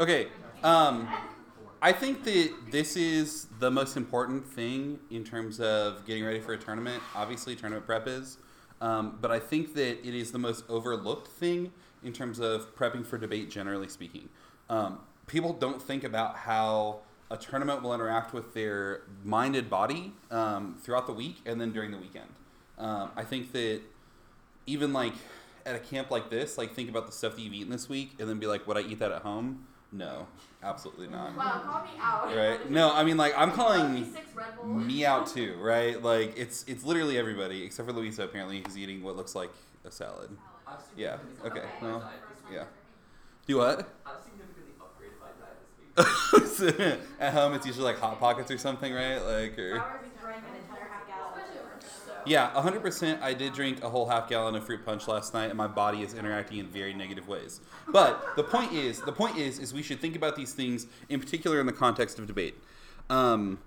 Okay. Um, I think that this is the most important thing in terms of getting ready for a tournament. Obviously, tournament prep is. Um, but I think that it is the most overlooked thing in terms of prepping for debate, generally speaking. Um, people don't think about how a tournament will interact with their mind and body um, throughout the week and then during the weekend. Um, I think that even like at a camp like this, like think about the stuff that you've eaten this week and then be like, would I eat that at home? No, absolutely not. Wow, call me out. Right? No, I mean like I'm calling Six Red Bull. me out too, right? Like it's it's literally everybody except for Louisa apparently who's eating what looks like a salad. I've Yeah, significantly okay, upgraded well, my diet this week. Yeah. Do what? I've significantly upgraded my diet this week. At home it's usually like hot pockets or something, right? Like or Howard drank an entire half gallon of sugar, so. Yeah, 100%. I did drink a whole half gallon of fruit punch last night, and my body is interacting in very negative ways. But the point is, the point is, is we should think about these things in particular in the context of debate. Um,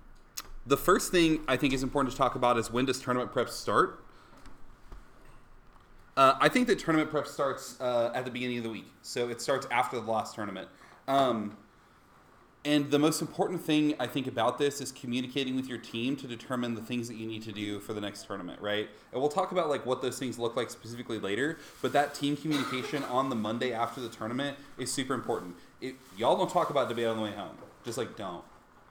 the first thing I think is important to talk about is when does tournament prep start? Uh, I think that tournament prep starts uh, at the beginning of the week, so it starts after the last tournament. Um, and the most important thing I think about this is communicating with your team to determine the things that you need to do for the next tournament, right? And we'll talk about like what those things look like specifically later, but that team communication on the Monday after the tournament is super important. It, y'all don't talk about debate on the way home. Just like don't.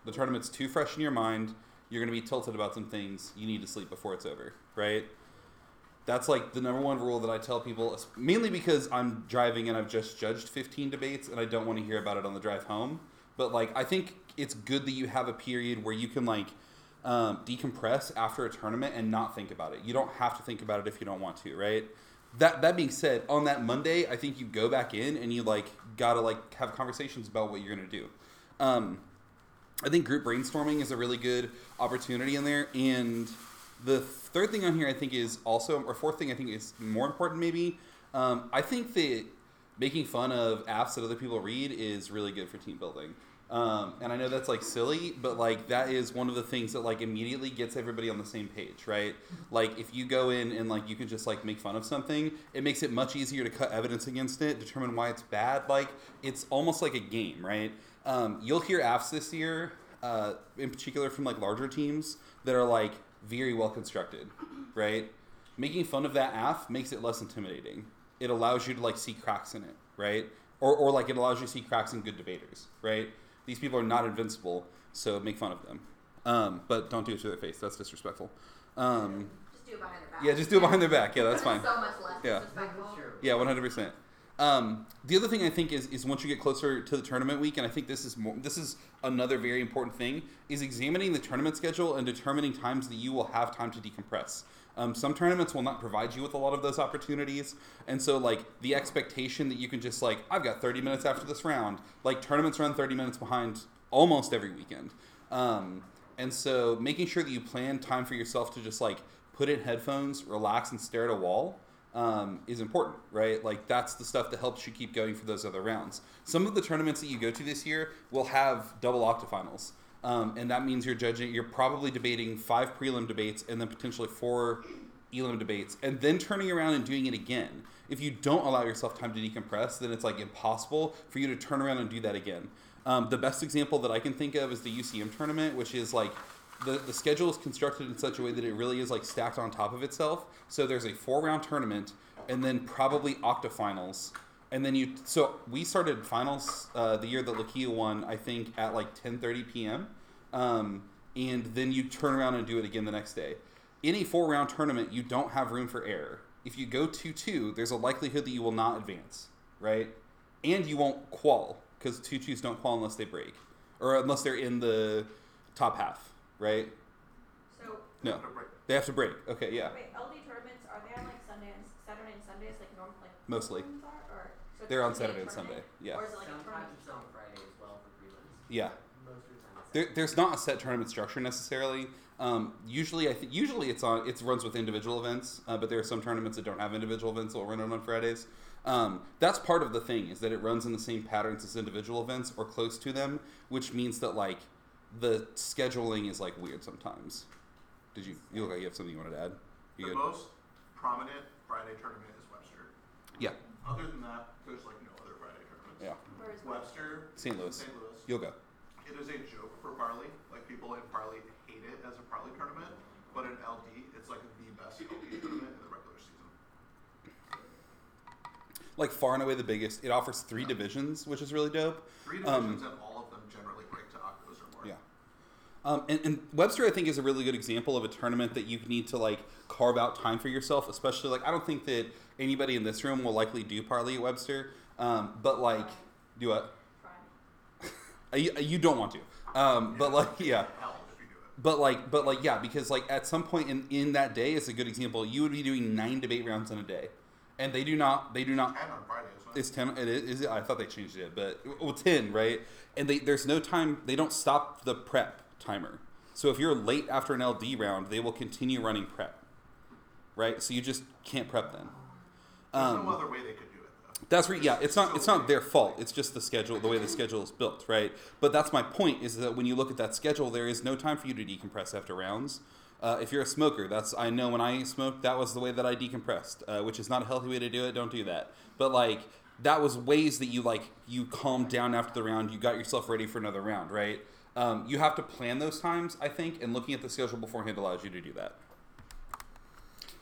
The tournament's too fresh in your mind. You're going to be tilted about some things. You need to sleep before it's over, right? That's like the number one rule that I tell people, mainly because I'm driving and I've just judged 15 debates and I don't want to hear about it on the drive home. But like, I think it's good that you have a period where you can like um, decompress after a tournament and not think about it. You don't have to think about it if you don't want to, right? That that being said, on that Monday, I think you go back in and you like gotta like have conversations about what you're gonna do. Um, I think group brainstorming is a really good opportunity in there. And the third thing on here, I think, is also, or fourth thing, I think is more important, maybe. Um, I think that making fun of apps that other people read is really good for team building. Um, and I know that's like silly, but like that is one of the things that like immediately gets everybody on the same page, right? Like if you go in and like you can just like make fun of something, it makes it much easier to cut evidence against it, determine why it's bad. Like it's almost like a game, right? Um, you'll hear apps this year, uh, in particular from like larger teams that are like very well constructed, right? Making fun of that app makes it less intimidating. It allows you to like see cracks in it, right? Or, or like it allows you to see cracks in good debaters, right? These people are not invincible, so make fun of them. Um, but don't do it to their face. That's disrespectful. Um, Just do it behind their back. yeah, just do it behind their back. Yeah, that's fine. So much less Yeah. disrespectful. Yeah, one hundred percent. Um, the other thing I think is is once you get closer to the tournament week, and I think this is more, this is another very important thing, is examining the tournament schedule and determining times that you will have time to decompress. Um, some tournaments will not provide you with a lot of those opportunities, and so like the expectation that you can just like I've got thirty minutes after this round. Like tournaments run thirty minutes behind almost every weekend, um, and so making sure that you plan time for yourself to just like put in headphones, relax, and stare at a wall um, is important, right? Like that's the stuff that helps you keep going for those other rounds. Some of the tournaments that you go to this year will have double octafinals, um, and that means you're judging. You're probably debating five prelim debates and then potentially four elim debates, and then turning around and doing it again. If you don't allow yourself time to decompress, then it's like impossible for you to turn around and do that again. Um, the best example that I can think of is the UCM tournament, which is like the, the schedule is constructed in such a way that it really is like stacked on top of itself. So there's a four round tournament and then probably octafinals. And then you so we started finals uh, the year that Lakia won, I think at like 10:30 p.m. Um, and then you turn around and do it again the next day. In a four round tournament, you don't have room for error. If you go 2 2, there's a likelihood that you will not advance, right? And you won't qual because 2 2s don't qual unless they break or unless they're in the top half, right? So, No, they have to break. Okay, yeah, wait, LD tournaments, are they on like Sunday and Saturday and Sundays like normal like Mostly. Tournaments are? Or, so it's they're on Saturday and Sunday. Yeah, Or is it like a Sometimes tournament? it's on Friday as well for prelims. yeah. Most of the time it's There, there's not a set tournament structure necessarily. Um, usually, I think usually it's on it runs with individual events, uh, but there are some tournaments that don't have individual events that will run it on Fridays. Um, that's part of the thing is that it runs in the same patterns as individual events or close to them, which means that like the scheduling is like weird sometimes. Did you you look like you have something you wanted to add? You the good? most prominent Friday tournament is Webster. Yeah. Other than that, there's like no other Friday tournaments. Yeah. Where Or is what? Webster, St. Louis. St. Louis. You'll go. It is a joke for Parley. Like people in Parley hate it as a Parley tournament, but in LD, it's like the best LD tournament in the regular season. Like far and away the biggest. It offers three divisions, which is really dope. Three Um, divisions and all of them generally break to octos or more. Yeah. Um, and, and Webster, I think, is a really good example of a tournament that you need to like carve out time for yourself. Especially like I don't think that anybody in this room will likely do Parley at Webster, um, but like do what? You, you don't want to, um, but like yeah. Hell if you do it. But like, but like, yeah, because like at some point in, in that day is a good example. You would be doing nine debate rounds in a day, and they do not. They do not. Ten on Friday? It's ten. It is. I thought they changed it, but well, ten, right? And they there's no time. They don't stop the prep timer. So if you're late after an LD round, they will continue running prep, right? So you just can't prep then. There's Um, no other way they could do it though. that's re- yeah. It's not it's not their fault. It's just the schedule, the way the schedule is built, right? But that's my point. Is that when you look at that schedule, there is no time for you to decompress after rounds. Uh, if you're a smoker, that's I know when I smoked, that was the way that I decompressed, uh, which is not a healthy way to do it. Don't do that. But like that was ways that you like you calmed down after the round. You got yourself ready for another round, right? Um, you have to plan those times, I think, and looking at the schedule beforehand allows you to do that.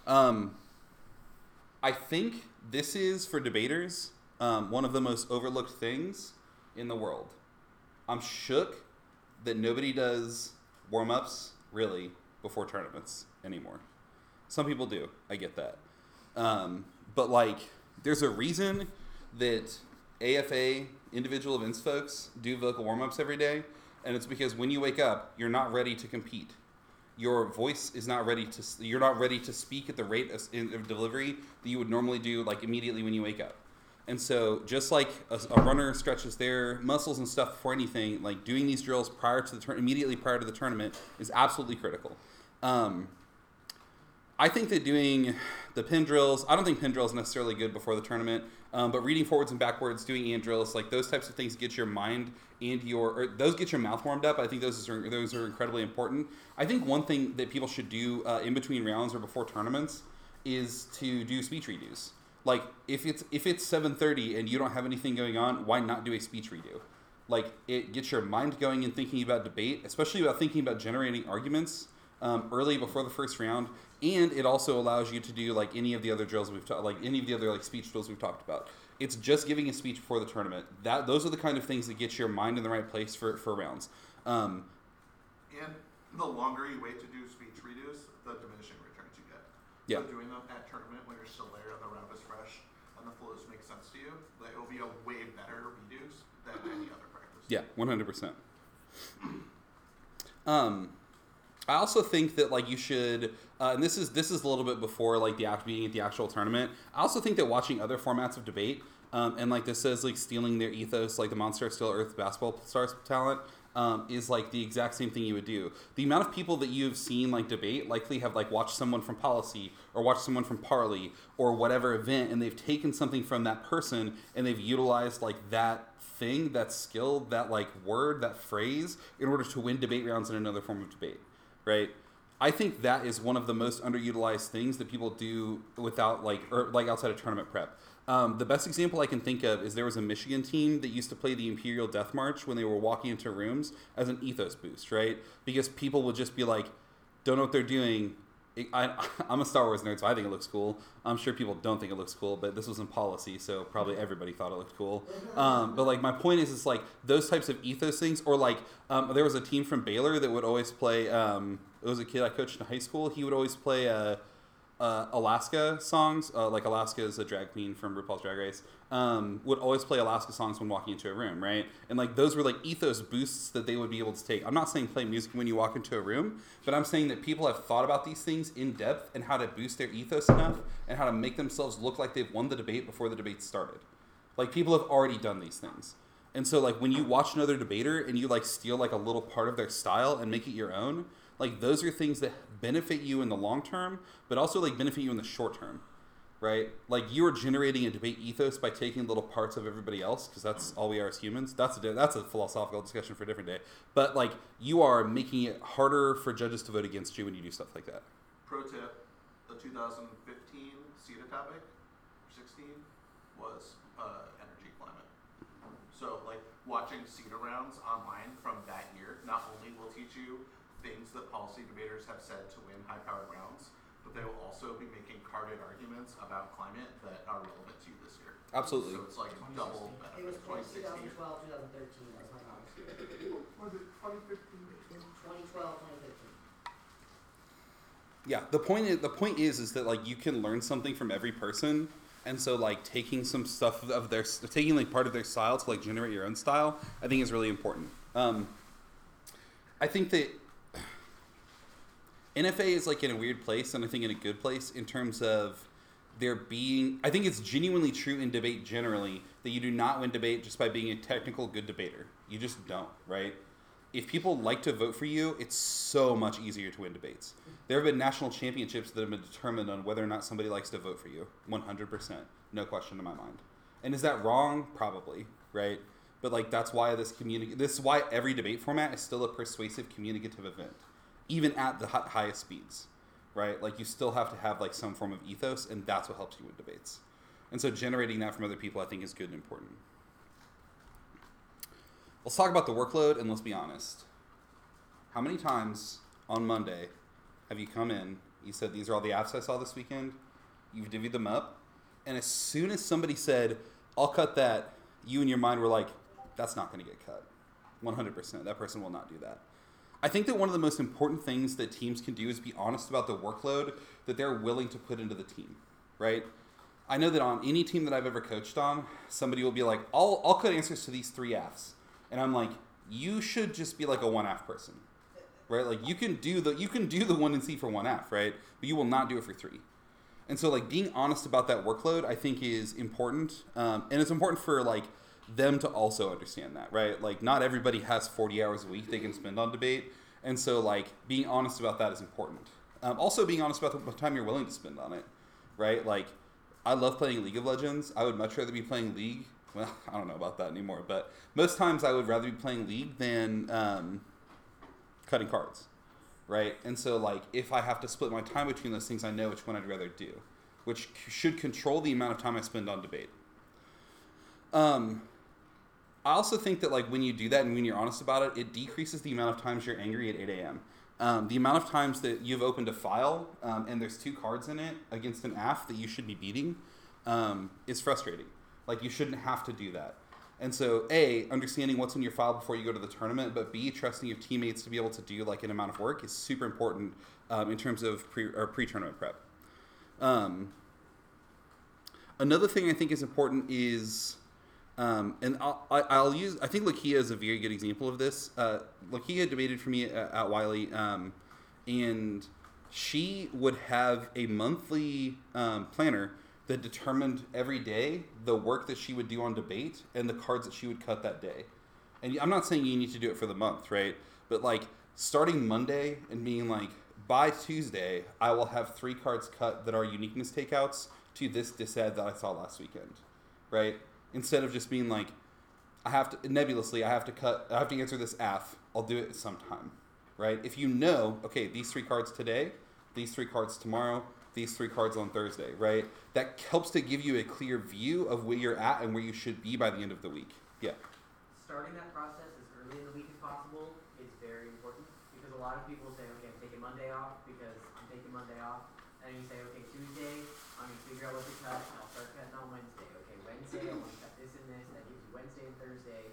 Um, I think this is for debaters um, one of the most overlooked things in the world. I'm shook that nobody does warm ups really before tournaments anymore. Some people do. I get that. Um, but like, there's a reason that AFA individual events folks do vocal warm ups every day, and it's because when you wake up, you're not ready to compete your voice is not ready to you're not ready to speak at the rate of, of delivery that you would normally do like immediately when you wake up. And so just like a, a runner stretches their muscles and stuff before anything like doing these drills prior to the turn immediately prior to the tournament is absolutely critical. Um, I think that doing the pen drills, I don't think pen drills necessarily good before the tournament, um, but reading forwards and backwards, doing and drills, like those types of things get your mind and your, those get your mouth warmed up. I think those are, those are incredibly important. I think one thing that people should do uh, in between rounds or before tournaments is to do speech redos. Like if it's if it's 7:30 and you don't have anything going on, why not do a speech redo? Like it gets your mind going and thinking about debate, especially about thinking about generating arguments um, early before the first round, and it also allows you to do like any of the other drills we've talked, like any of the other like speech drills we've talked about. It's just giving a speech before the tournament. That those are the kind of things that get your mind in the right place for for rounds. Um, And the longer you wait to do speech redos, the diminishing returns you get. Yeah. So doing them at tournament when you're still there and the round is fresh and the flows make sense to you, like, it'll be a way better redos than any other practice. Yeah, one hundred percent. Um, I also think that like you should, uh, and this is this is a little bit before like the act being at the actual tournament. I also think that watching other formats of debate, um, and like this says like stealing their ethos, like the Monstars Still Earth basketball stars talent. Um, is like the exact same thing you would do. The amount of people that you've seen like debate likely have like watched someone from policy or watched someone from Parley or whatever event, and they've taken something from that person and they've utilized like that thing, that skill, that like word, that phrase in order to win debate rounds in another form of debate, right? I think that is one of the most underutilized things that people do without like or like outside of tournament prep. Um, the best example I can think of is there was a Michigan team that used to play the Imperial Death March when they were walking into rooms as an ethos boost, right? Because people would just be like, don't know what they're doing. I, I'm a Star Wars nerd, so I think it looks cool. I'm sure people don't think it looks cool, but this was in policy, so probably everybody thought it looked cool. Um, but like my point is, it's like those types of ethos things, or like um, there was a team from Baylor that would always play. Um, it was a kid I coached in high school. He would always play uh, uh, Alaska songs, uh, like Alaska is a drag queen from RuPaul's Drag Race. Um, would always play Alaska songs when walking into a room, right? And like those were like ethos boosts that they would be able to take. I'm not saying play music when you walk into a room, but I'm saying that people have thought about these things in depth and how to boost their ethos enough and how to make themselves look like they've won the debate before the debate started. Like people have already done these things. And so like when you watch another debater and you like steal like a little part of their style and make it your own, like those are things that benefit you in the long term, but also like benefit you in the short term. Right? Like you are generating a debate ethos by taking little parts of everybody else because that's all we are as humans. That's a that's a philosophical discussion for a different day. But like you are making it harder for judges to vote against you when you do stuff like that. Pro tip: the 2015 CEDA topic, 16, was uh, energy climate. So like watching CEDA rounds online from that year not only will teach you things that policy debaters have said to win high-powered rounds, but they will also be making carded arguments about climate that are relevant to you this year. Absolutely. So it's like double It was benefit. 2012, 2013, that was my knowledge. Was it 2015? 2012, 2013. Yeah, the point is the point is is that like you can learn something from every person, and so like taking some stuff of their taking like part of their style to like generate your own style, I think is really important. Um, I think that NFA is like in a weird place, and I think in a good place in terms of there being. I think it's genuinely true in debate generally that you do not win debate just by being a technical good debater. You just don't, right? If people like to vote for you, it's so much easier to win debates. There have been national championships that have been determined on whether or not somebody likes to vote for you. 100%. No question in my mind. And is that wrong? Probably, right? But like that's why this communi- this is why every debate format is still a persuasive communicative event, even at the highest speeds, right? Like you still have to have like some form of ethos, and that's what helps you with debates. And so generating that from other people, I think, is good and important. Let's talk about the workload, and let's be honest. How many times on Monday have you come in? You said these are all the apps I saw this weekend. You've divvied them up, and as soon as somebody said, "I'll cut that," you in your mind were like, "That's not going to get cut." One hundred percent. That person will not do that. I think that one of the most important things that teams can do is be honest about the workload that they're willing to put into the team, right? I know that on any team that I've ever coached on, somebody will be like, "I'll I'll cut answers to these three Fs," and I'm like, "You should just be like a one F person." right? Like you can do the you can do the one and C for one F, right? But you will not do it for three. And so like being honest about that workload, I think is important, um, and it's important for like them to also understand that, right? Like not everybody has forty hours a week they can spend on debate, and so like being honest about that is important. Um, also being honest about the time you're willing to spend on it, right? Like I love playing League of Legends. I would much rather be playing League. Well, I don't know about that anymore, but most times I would rather be playing League than um, cutting cards, right? And so, like, if I have to split my time between those things, I know which one I'd rather do, which c- should control the amount of time I spend on debate. Um, I also think that, like, when you do that and when you're honest about it, it decreases the amount of times you're angry at 8 a.m. Um, the amount of times that you've opened a file um, and there's two cards in it against an AF that you should be beating um, is frustrating. Like, you shouldn't have to do that. And so, A, understanding what's in your file before you go to the tournament, but B, trusting your teammates to be able to do like an amount of work is super important um, in terms of pre or pre-tournament prep. Um, another thing I think is important is, um, and I'll, I'll use. I think Lakia is a very good example of this. Uh, Lakia debated for me at, at Wiley, um, and she would have a monthly um, planner that determined every day the work that she would do on debate and the cards that she would cut that day. And I'm not saying you need to do it for the month, right? But like starting Monday and being like, by Tuesday, I will have three cards cut that are uniqueness takeouts to this disad that I saw last weekend, right? Instead of just being like, I have to nebulously, I have to cut, I have to answer this AF. I'll do it sometime, right? If you know, okay, these three cards today, these three cards tomorrow, these three cards on Thursday, right? That helps to give you a clear view of where you're at and where you should be by the end of the week. Yeah. Starting that process as early in the week as possible is very important because a lot of people say, okay, I'm taking Monday off because I'm taking Monday off. And then you say, okay, Tuesday, I'm going to figure out what to cut and I'll start cutting on Wednesday. Okay, Wednesday, Wednesday and Thursday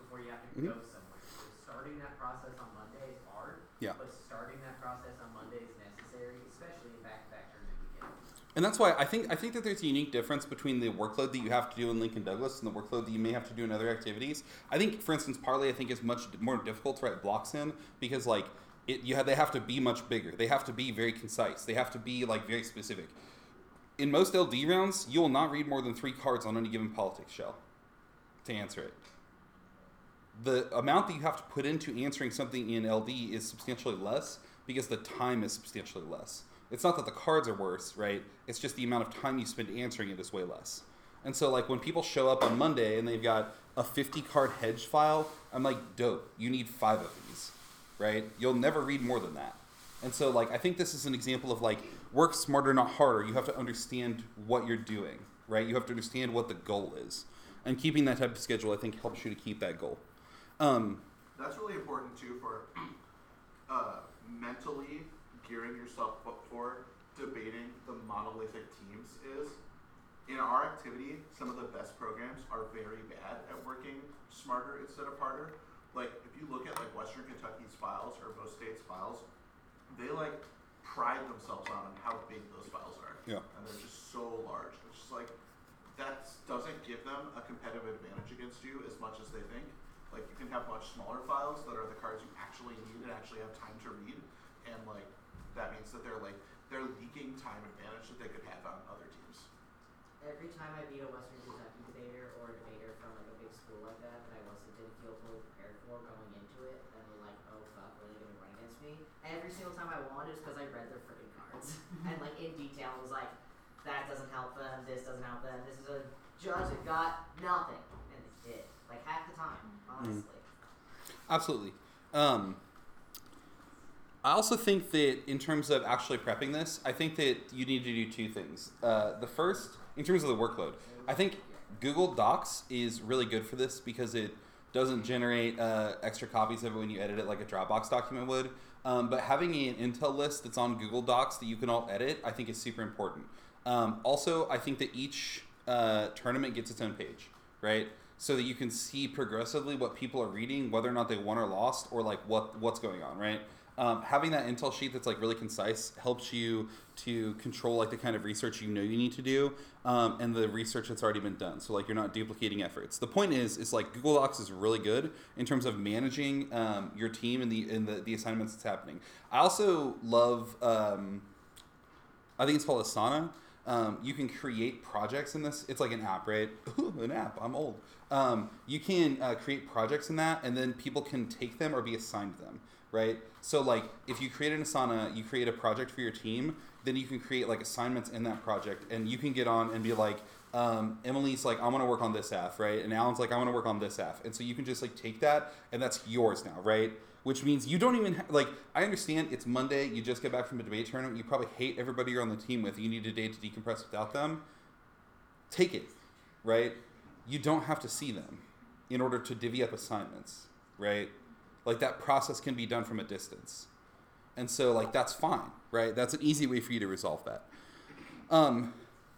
before you have to Mhm. go somewhere. So starting that process on Monday is hard. Yeah. But starting that process on Monday is necessary, especially in back-to-back tournament weekends. And that's why I think I think that there's a unique difference between the workload that you have to do in Lincoln Douglas and the workload that you may have to do in other activities. I think, for instance, Parlay I think is much more difficult to write blocks in because like it you have they have to be much bigger. They have to be very concise. They have to be like very specific. In most LD rounds, you will not read more than three cards on any given politics shell to answer it. The amount that you have to put into answering something in LD is substantially less because the time is substantially less. It's not that the cards are worse, right? It's just the amount of time you spend answering it is way less. And so, like, when people show up on Monday and they've got a 50 card hedge file, I'm like, dope, you need five of these, right? You'll never read more than that. And so, like, I think this is an example of like, work smarter, not harder. You have to understand what you're doing, right? You have to understand what the goal is. And keeping that type of schedule, I think, helps you to keep that goal. Um, That's really important too for uh, mentally gearing yourself up for debating the monolithic teams is. In our activity, some of the best programs are very bad at working smarter instead of harder. Like if you look at like Western Kentucky's files or Mo State's files, they like pride themselves on how big those files are. Yeah. And they're just so large. It's just like that doesn't give them a competitive advantage against you as much as they think. Like you can have much smaller files that are the cards you actually need and actually have time to read, and like that means that they're like they're leaking time advantage that they could have on other teams. Every time I beat a Western Kentucky debater or a debater from like a big school like that that I wasn't didn't feel fully prepared for going into it, and they're like, oh fuck, what are they gonna run against me? And every single time I won is because I read their freaking cards and like in detail was like, that doesn't help them, this doesn't help them, this is a judge that got nothing, and it did like half the time, honestly. Absolutely. Um, I also think that in terms of actually prepping this, I think that you need to do two things. Uh, the first, in terms of the workload, I think Google Docs is really good for this because it doesn't generate uh, extra copies of it when you edit it like a Dropbox document would. Um, but having an Intel list that's on Google Docs that you can all edit, I think is super important. Um, also, I think that each uh, tournament gets its own page, right? So that you can see progressively what people are reading, whether or not they won or lost, or like what what's going on, right? Um, having that Intel sheet that's like really concise helps you to control like the kind of research you know you need to do, um, and the research that's already been done. So like you're not duplicating efforts. The point is, is like Google Docs is really good in terms of managing um, your team and the in the, the assignments that's happening. I also love. Um, I think it's called Asana. Um, you can create projects in this. It's like an app, right? Ooh, an app. I'm old. Um, you can uh, create projects in that, and then people can take them or be assigned them, right? So, like, if you create an Asana, you create a project for your team, then you can create like assignments in that project, and you can get on and be like, um, Emily's like, I want to work on this app, right? And Alan's like, I want to work on this app, and so you can just like take that, and that's yours now, right? Which means you don't even ha- like i understand it's monday you just get back from a debate tournament you probably hate everybody you're on the team with you need a day to decompress without them. Take it right? You don't have to see them in order to divvy up assignments right? Like that process can be done from a distance. And so like that's fine right? That's an easy way for you to resolve that. Um,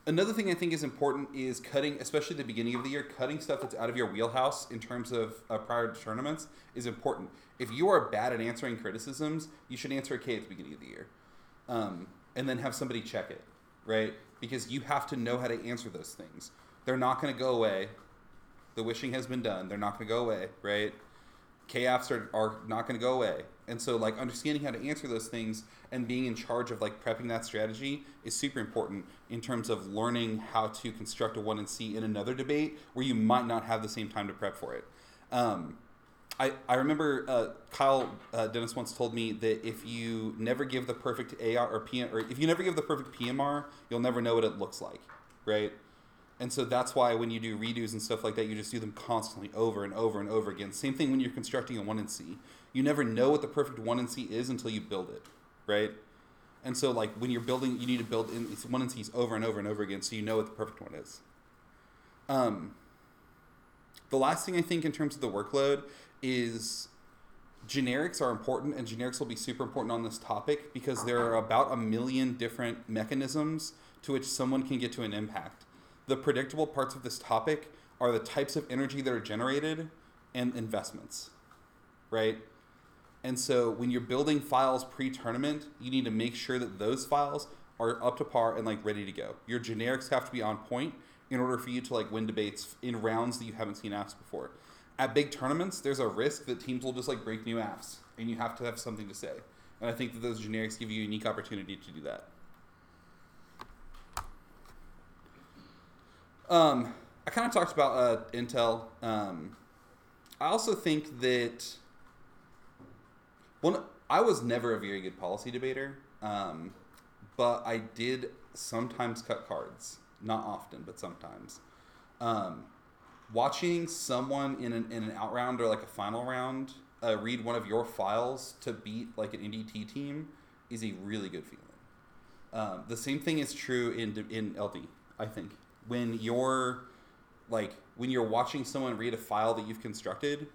another thing I think is important is cutting, especially the beginning of the year, cutting stuff that's out of your wheelhouse in terms of uh, prior to tournaments is important. If you are bad at answering criticisms, you should answer a K at the beginning of the year, um, and then have somebody check it, right? Because you have to know how to answer those things. They're not going to go away. The wishing has been done. They're not going to go away, right? KFs are, are not going to go away. And so, like, understanding how to answer those things and being in charge of, like, prepping that strategy is super important in terms of learning how to construct a 1NC in another debate where you might not have the same time to prep for it. Um, I, I remember uh, Kyle uh, Dennis once told me that if you never give the perfect AR or PM, or if you never give the perfect PMR, you'll never know what it looks like, right? And so that's why when you do redos and stuff like that, you just do them constantly over and over and over again. Same thing when you're constructing a 1NC. You never know what the perfect 1NC is until you build it, right? And so like when you're building, you need to build in these 1NC's over and over and over again so you know what the perfect one is. Um, the last thing I think in terms of the workload is generics are important and generics will be super important on this topic because there are about a million different mechanisms to which someone can get to an impact the predictable parts of this topic are the types of energy that are generated and investments, right? And so when you're building files pre-tournament, you need to make sure that those files are up to par and like ready to go. Your generics have to be on point in order for you to like win debates in rounds that you haven't seen apps before. At big tournaments, there's a risk that teams will just like break new apps, and you have to have something to say. And I think that those generics give you a unique opportunity to do that. Um, I kind of talked about uh, Intel. Um, I also think that one, I was never a very good policy debater, um, but I did sometimes cut cards. Not often, but sometimes. Um, watching someone in an, in an out round or like a final round uh, read one of your files to beat like an NDT team is a really good feeling. Um, the same thing is true in in LD. I think when you're like when you're watching someone read a file that you've constructed,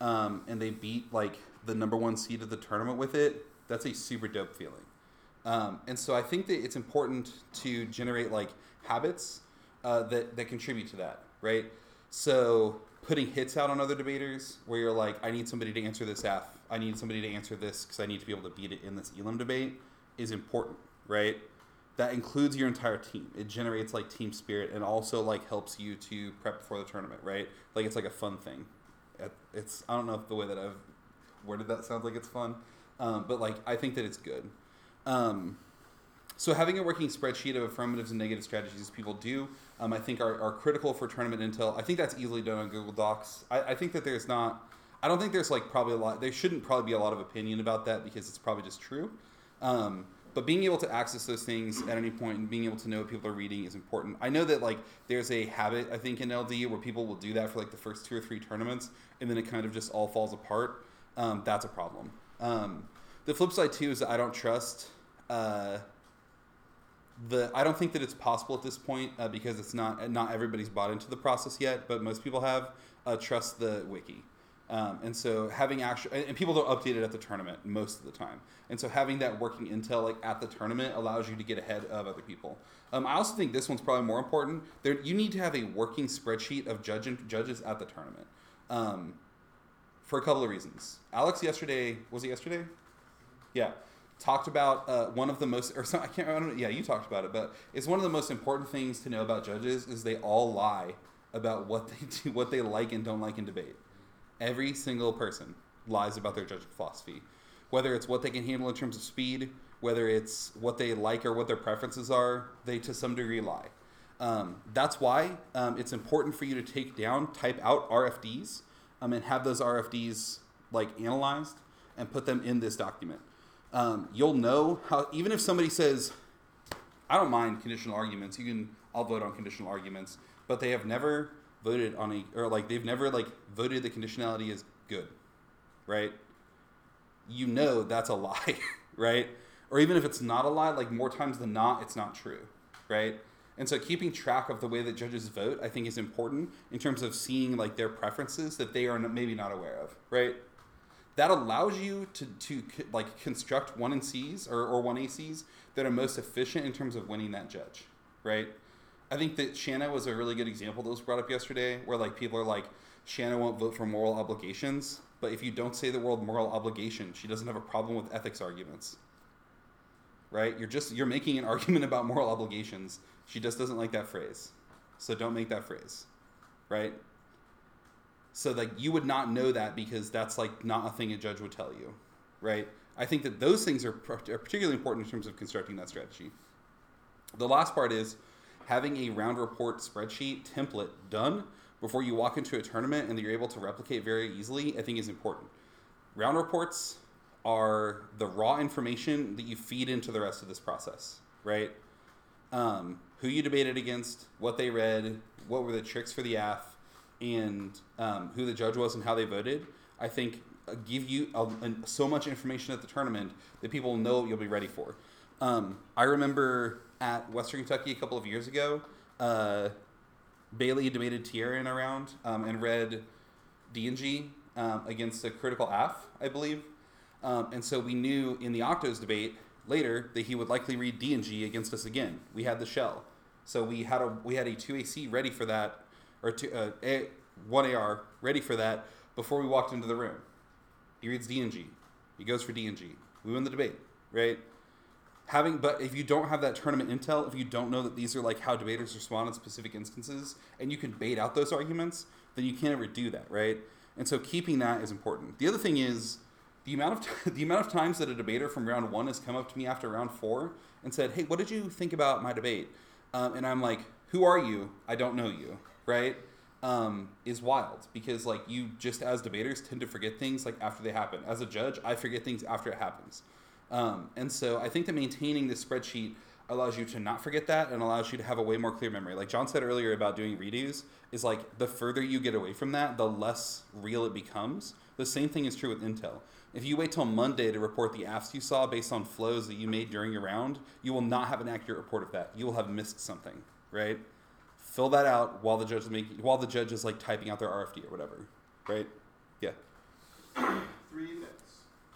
um, and they beat like the number one seed of the tournament with it, that's a super dope feeling. Um, and so I think that it's important to generate like habits uh, that that contribute to that, right? So putting hits out on other debaters, where you're like, I need somebody to answer this F, I need somebody to answer this because I need to be able to beat it in this elim debate, is important, right? That includes your entire team. It generates like team spirit and also like helps you to prep for the tournament, right? Like it's like a fun thing. It's I don't know if the way that I've worded that sounds like it's fun, um, but like I think that it's good. Um, so having a working spreadsheet of affirmatives and negative strategies people do, um, I think are, are critical for tournament intel. I think that's easily done on Google Docs. I, I think that there's not, I don't think there's like probably a lot, there shouldn't probably be a lot of opinion about that because it's probably just true. Um, but being able to access those things at any point and being able to know what people are reading is important. I know that like there's a habit I think in LD where people will do that for like the first two or three tournaments and then it kind of just all falls apart. Um, that's a problem. Um, the flip side too is I don't trust. Uh, the I don't think that it's possible at this point uh, because it's not not everybody's bought into the process yet, but most people have uh, trust the wiki. Um, and so having actual and people don't update it at the tournament most of the time. And so having that working intel like at the tournament allows you to get ahead of other people. Um, I also think this one's probably more important. There, you need to have a working spreadsheet of judge judges at the tournament. Um, for a couple of reasons. Alex yesterday was it yesterday? Yeah, talked about uh, one of the most or some, I can't I yeah you talked about it, but it's one of the most important things to know about judges is they all lie about what they do, what they like and don't like in debate. Every single person lies about their judging philosophy, whether it's what they can handle in terms of speed, whether it's what they like or what their preferences are. They to some degree lie. Um, that's why um, it's important for you to take down, type out RFDs, um, and have those RFDs like analyzed and put them in this document. Um, you'll know how even if somebody says, "I don't mind conditional arguments," you can I'll vote on conditional arguments, but they have never voted on a or like they've never like voted the conditionality is good, right? You know that's a lie, right? Or even if it's not a lie, like more times than not, it's not true, right? And so keeping track of the way that judges vote, I think, is important in terms of seeing like their preferences that they are maybe not aware of, right? That allows you to, to like construct one and C's or, or one ACs that are most efficient in terms of winning that judge, right? I think that Shanna was a really good example that was brought up yesterday, where like people are like, Shanna won't vote for moral obligations, but if you don't say the word moral obligation, she doesn't have a problem with ethics arguments. Right? You're just you're making an argument about moral obligations. She just doesn't like that phrase. So don't make that phrase. Right? So like you would not know that because that's like not a thing a judge would tell you. Right? I think that those things are, are particularly important in terms of constructing that strategy. The last part is having a round report spreadsheet template done before you walk into a tournament and that you're able to replicate very easily, I think is important. Round reports are the raw information that you feed into the rest of this process, right? Um, who you debated against, what they read, what were the tricks for the AF, and um, who the judge was and how they voted. I think uh, give you a, an- so much information at the tournament that people know what you'll be ready for. Um, I remember at Western Kentucky a couple of years ago, uh, Bailey debated Tierra in a round um, and read D&G um, against a critical AF, I believe. Um, and so we knew in the Octos debate later that he would likely read D&G against us again. We had the shell. So we had a we had a 2AC ready for that, or two, uh, a, 1AR ready for that before we walked into the room. He reads D&G. He goes for D&G. We win the debate, right? Having but if you don't have that tournament intel if you don't know that these are like how debaters respond in specific instances and you can bait out those arguments then you can't ever do that right? And so keeping that is important. The other thing is the amount of t- the amount of times that a debater from round one has come up to me after round four and said hey what did you think about my debate? Um, and i'm like who are you? I don't know you right? Um, is wild because like you just as debaters tend to forget things like after they happen. As a judge i forget things after it happens um, and so I think that maintaining this spreadsheet allows you to not forget that and allows you to have a way more clear memory. Like John said earlier about doing redos, is like the further you get away from that, the less real it becomes. The same thing is true with Intel. If you wait till Monday to report the apps you saw based on flows that you made during your round, you will not have an accurate report of that. You will have missed something, right? fill that out while the judge is making while the judge is like typing out their RFD or whatever, right? Yeah. Three things.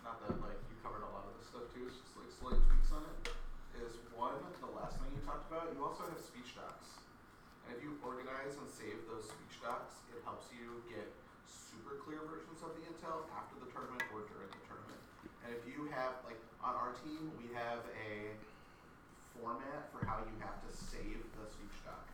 Not that like you covered a lot of this stuff too. It's just like slight tweaks on it. Is one the last thing you talked about? You also have speech docs, and if you organize and save those speech docs, it helps you get super clear versions of the intel after the tournament or during the tournament. And if you have like on our team, we have a format for how you have to save the speech doc.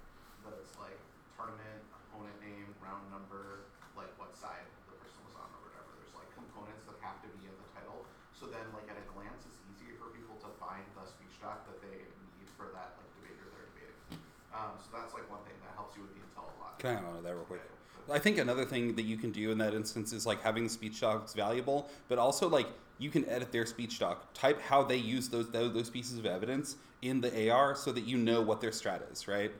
That it's like tournament, opponent name, round number, like what side the person was on or whatever. There's like components that have to be in the title. So then like at a glance it's easier for people to find the speech doc that they need for that like debater they're debating. Um, so that's like one thing that helps you with the intel a lot. Can I on that real quick? I think another thing that you can do in that instance is like having the speech docs valuable, but also like you can edit their speech doc, type how they use those those, those pieces of evidence in the AR so that you know what their strat is, right?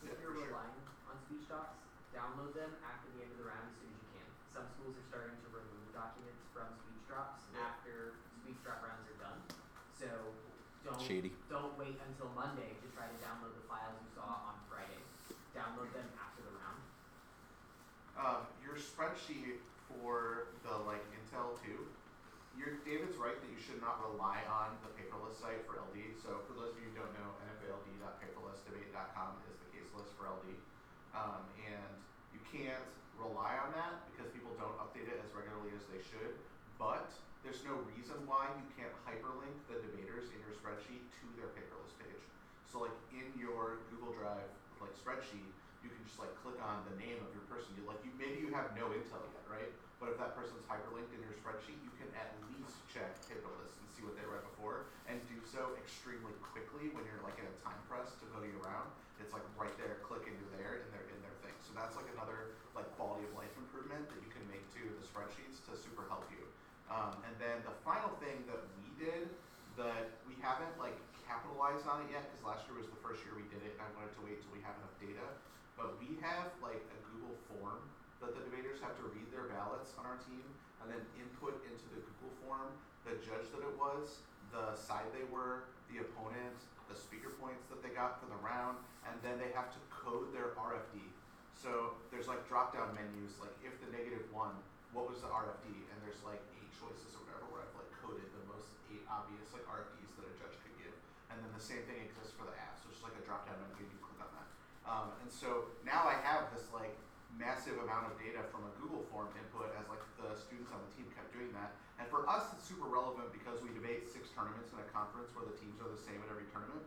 If you're relying on speech docs, download them after the end of the round as soon as you can. Some schools are starting to remove documents from speech drops after speech drop rounds are done. So don't Shady. don't wait until Monday to try to download the files you saw on Friday. Download them after the round. Um, your spreadsheet for the like Intel too. Your David's right that you should not rely on the paperless site for LD. So for those of you who don't know, nfald.paperlessdebate.com is the case list for LD, um, and you can't rely on that because people don't update it as regularly as they should. But there's no reason why you can't hyperlink the debaters in your spreadsheet to their paperless page. So like in your Google Drive like spreadsheet, you can just like click on the name of your person. You like you maybe you have no intel yet, right? But if that person's hyperlinked in your spreadsheet, you can at least check paperless and see what they read before, and do so extremely quickly when you're like in a time press to go to your round. It's like right there, click into there, and they're in their thing. So that's like another like quality of life improvement that you can make to the spreadsheets to super help you. Um, and then the final thing that we did that we haven't like capitalized on it yet because last year was the first year we did it and I wanted to wait till we have enough data. But we have like a Google form that the debaters have to read their ballots on our team and then input into the Google form the judge that it was, the side they were, the opponent, the speaker points that they got for the round, and then they have to code their RFD. So there's like drop down menus, like if the negative one, what was the RFD? And there's like eight choices or whatever where I've like coded the most eight obvious like RFDs that a judge could give. And then the same thing exists for the apps, which is like a drop down menu, you click on that. Um, and so now I have this like massive amount of data from a Google form input as like the students on the team kept doing that. And for us, it's super relevant because we debate six tournaments in a conference where the teams are the same at every tournament.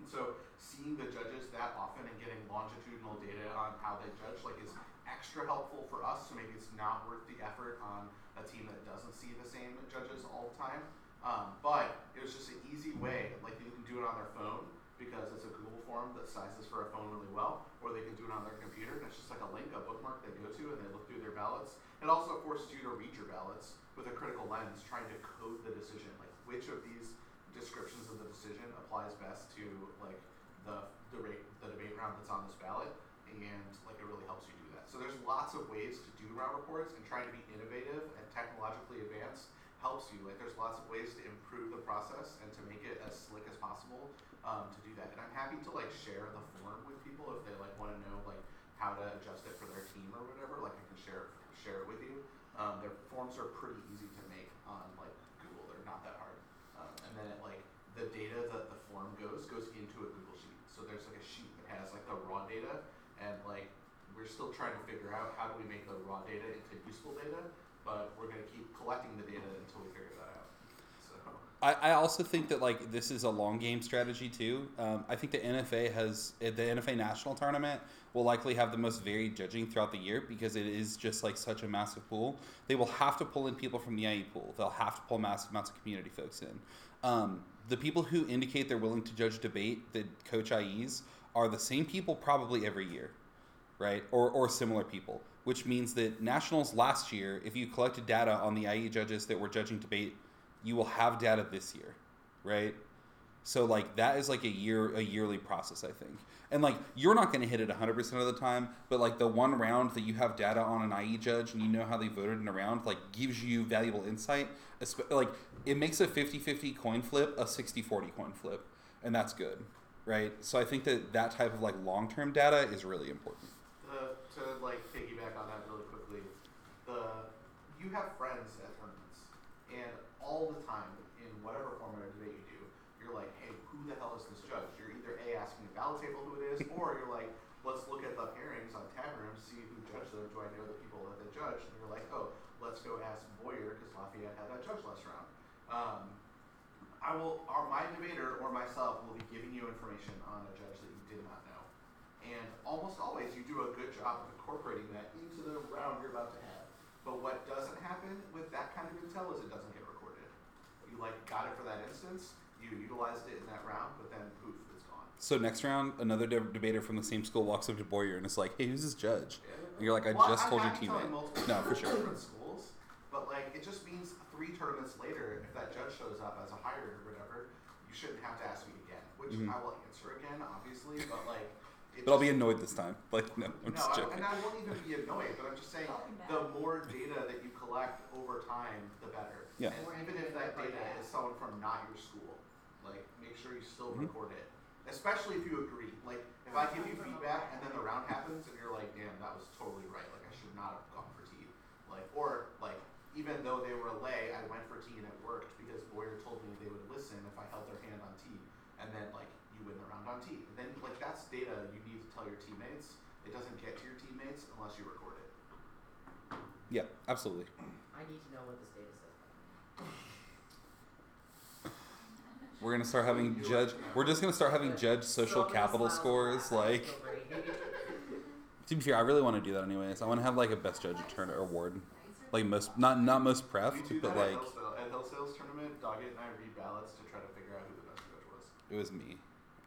And so seeing the judges that often and getting longitudinal data on how they judge like is extra helpful for us. So maybe it's not worth the effort on a team that doesn't see the same judges all the time. Um, but it was just an easy way. Like you can do it on their phone because it's a Google form that sizes for a phone really well, or they can do it on their computer and it's just like a link, a bookmark they go to and they look through their ballots. It also forces you to read your ballots with a critical lens, trying to code the decision. Like which of these descriptions of the decision applies best to like the debate the debate round that's on this ballot, and like it really helps you do that. So there's lots of ways to do round reports, and trying to be innovative and technologically advanced helps you. Like there's lots of ways to improve the process and to make it as slick as possible um, to do that. And I'm happy to like share the form with people if they like want to know like how to adjust it for their team or whatever. Like I can share share it with you. Um, their forms are pretty easy to make on like Google. They're not that hard. Um, and then it like the data that the form goes goes into a Google sheet. So there's like a sheet that has like the raw data, and like we're still trying to figure out how do we make the raw data into useful data. But we're gonna keep collecting the data until we figure that out. I, I also think that like this is a long game strategy too. Um, I think the NFA has eh, the NFA national tournament will likely have the most varied judging throughout the year because it is just like such a massive pool. They will have to pull in people from the IE pool. They'll have to pull massive amounts of community folks in. Um, the people who indicate they're willing to judge debate that coach IEs are the same people probably every year, right? Or or similar people. Which means that nationals last year, if you collected data on the IE judges that were judging debate you will have data this year, right? So like that is like a year a yearly process, I think. And like you're not going to hit it 100% of the time, but like the one round that you have data on an IE judge and you know how they voted in a round like gives you valuable insight. Like it makes a 50-50 coin flip a 60-40 coin flip, and that's good. right? So I think that that type of like long term data is really important. To like piggyback on that really quickly, the you have friends at tournaments, and all the time in whatever format of debate you do, you're like, hey, who the hell is this judge? You're either a asking the ballot table who it is, or you're like, let's look at the pairings on tab rooms, see who judged them. Do I know the people that they judged? And you're like, oh, let's go ask Boyer because Lafayette had that judge last round. Um, I will, or my debater or myself will be giving you information on a judge that you did not know. And almost always you do a good job of incorporating that into the round you're about to have. But what doesn't happen with that kind of intel is it doesn't get. You like got it for that instance, you utilized it in that round, but then poof, it's gone. So next round, another de- debater from the same school walks up to Boyer and is like, "Hey, who's this judge?" And you're like, "I Well, just told your I can teammate." No, for sure. Different schools, but like it just means three tournaments later, if that judge shows up as a hired or whatever, you shouldn't have to ask me again. Which Mhm. I will answer again, obviously, but like. It But I'll be annoyed this time. Like, no, I'm no, just I, joking. and I won't even be annoyed, but I'm just saying I'll be mad. the more data that you collect over time, the better. Yeah. And even if that data is someone from not your school, like make sure you still Mhm. record it. Especially if you agree. Like if I give you feedback and then the round happens and you're like, damn, that was totally right. Like I should not have gone for T. Like or like even though they were a lay, I went for T and it worked because Boyer told me they would listen if I held their hand on T. And then like you win the round on T. And then like that's data you need to tell your teammates. It doesn't get to your teammates unless you record it. Yeah, absolutely. I need to know what this data says. We're gonna start having judge. We're just gonna start having judge social capital scores. Like, face, so to be fair, I really want to do that anyways. I want to have like a best judge turn award, like most not not most we prefed, do but like at Hillsdale, at Hillsdale's tournament. Doggett and I read ballots to try to figure out who the best judge was. it was me.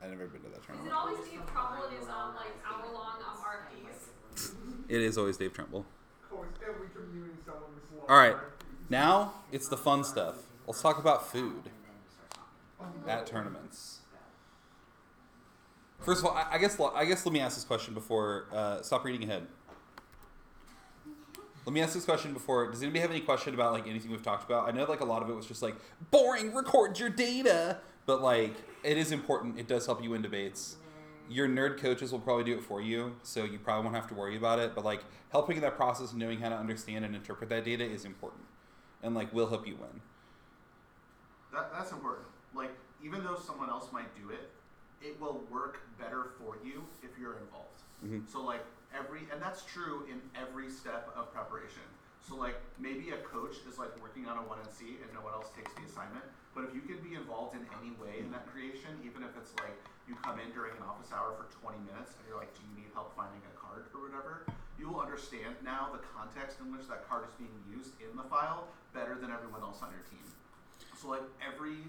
I never been to that Is it tournament. always Dave Trumbull and his um like hour long um RFDs? It is always Dave Tremble. Of course, every community someone is. All right. Now it's the fun stuff. Let's talk about food at tournaments. First of all, I, I guess I guess let me ask this question before uh, stop reading ahead. Let me ask this question before. Does anybody have any question about like anything we've talked about? I know like a lot of it was just like boring. Record your data, but like it is important. It does help you win debates. Your nerd coaches will probably do it for you, so you probably won't have to worry about it. But like helping in that process and knowing how to understand and interpret that data is important, and like will help you win. That, that's important. Like, even though someone else might do it, it will work better for you if you're involved. Mhm. So, like, every, and that's true in every step of preparation. So, like, maybe a coach is like working on a 1NC and no one else takes the assignment. But if you can be involved in any way in that creation, even if it's like you come in during an office hour for 20 minutes and you're like, do you need help finding a card or whatever? You will understand now the context in which that card is being used in the file better than everyone else on your team. So like every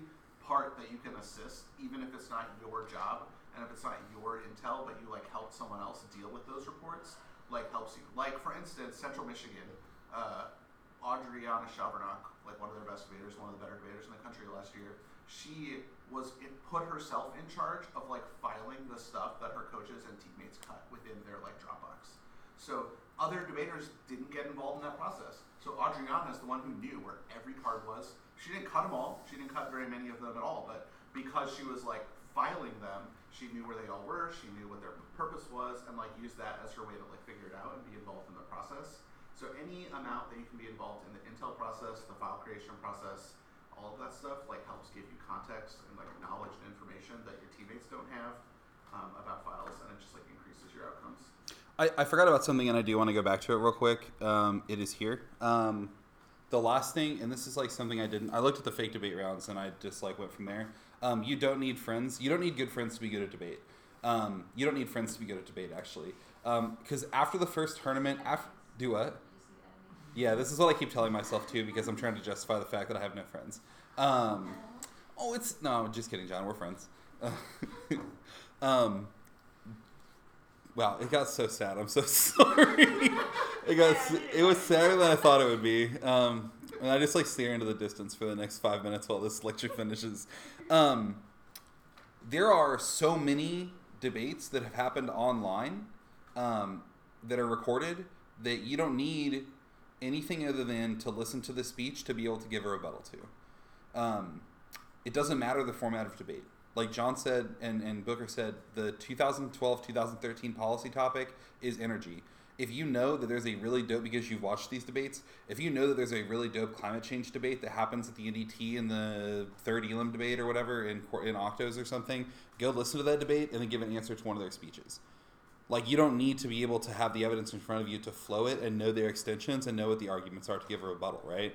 part that you can assist, even if it's not your job and if it's not your intel, but you like help someone else deal with those reports, like helps you. Like for instance, Central Michigan, uh, Adriana Chabernock, like one of their best debaters, one of the better debaters in the country last year, she was it put herself in charge of like filing the stuff that her coaches and teammates cut within their like Dropbox. So other debaters didn't get involved in that process. So Adriana is the one who knew where every card was. She didn't cut them all. She didn't cut very many of them at all. But because she was like filing them, she knew where they all were. She knew what their purpose was, and like used that as her way to like figure it out and be involved in the process. So any amount that you can be involved in the intel process, the file creation process, all of that stuff like helps give you context and like knowledge and information that your teammates don't have um, about files, and it just like increases your outcomes. I, I forgot about something and I do want to go back to it real quick. Um, it is here. Um, the last thing, and this is like something I didn't. I looked at the fake debate rounds and I just like went from there. Um, you don't need friends. You don't need good friends to be good at debate. Um, you don't need friends to be good at debate actually. Because after the first tournament, after do what? Yeah, this is what I keep telling myself too because I'm trying to justify the fact that I have no friends. Um, oh, it's no, just kidding, John. We're friends. um, wow, it got so sad. I'm so sorry. It got it was sadder than I thought it would be. Um, and I just like stare into the distance for the next five minutes while this lecture finishes. Um, there are so many debates that have happened online um, that are recorded that you don't need anything other than to listen to the speech to be able to give a rebuttal to. Um, it doesn't matter the format of debate. Like John said and, and Booker said, the 2012 2013 policy topic is energy. If you know that there's a really dope, because you've watched these debates, if you know that there's a really dope climate change debate that happens at the NDT in the third elim debate or whatever in, in Octos or something, go listen to that debate and then give an answer to one of their speeches. Like you don't need to be able to have the evidence in front of you to flow it and know their extensions and know what the arguments are to give a rebuttal, right?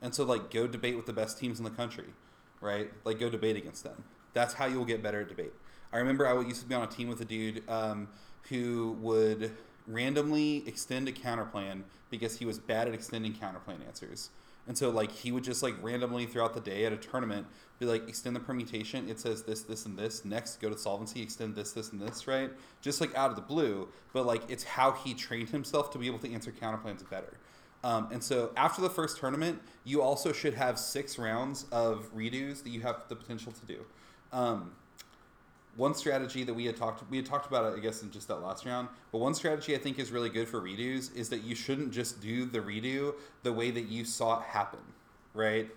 And so like go debate with the best teams in the country, right? Like go debate against them. That's how you will get better at debate. I remember I used to be on a team with a dude um, who would randomly extend a counterplan because he was bad at extending counterplan answers. And so like he would just like randomly throughout the day at a tournament be like extend the permutation. It says this, this, and this. Next, go to solvency, extend this, this, and this. Right? Just like out of the blue, but like it's how he trained himself to be able to answer counterplans better. Um, and so after the first tournament, you also should have six rounds of redos that you have the potential to do. Um, one strategy that we had talked we had talked about it, I guess, in just that last round. But one strategy I think is really good for redos is that you shouldn't just do the redo the way that you saw it happen, right?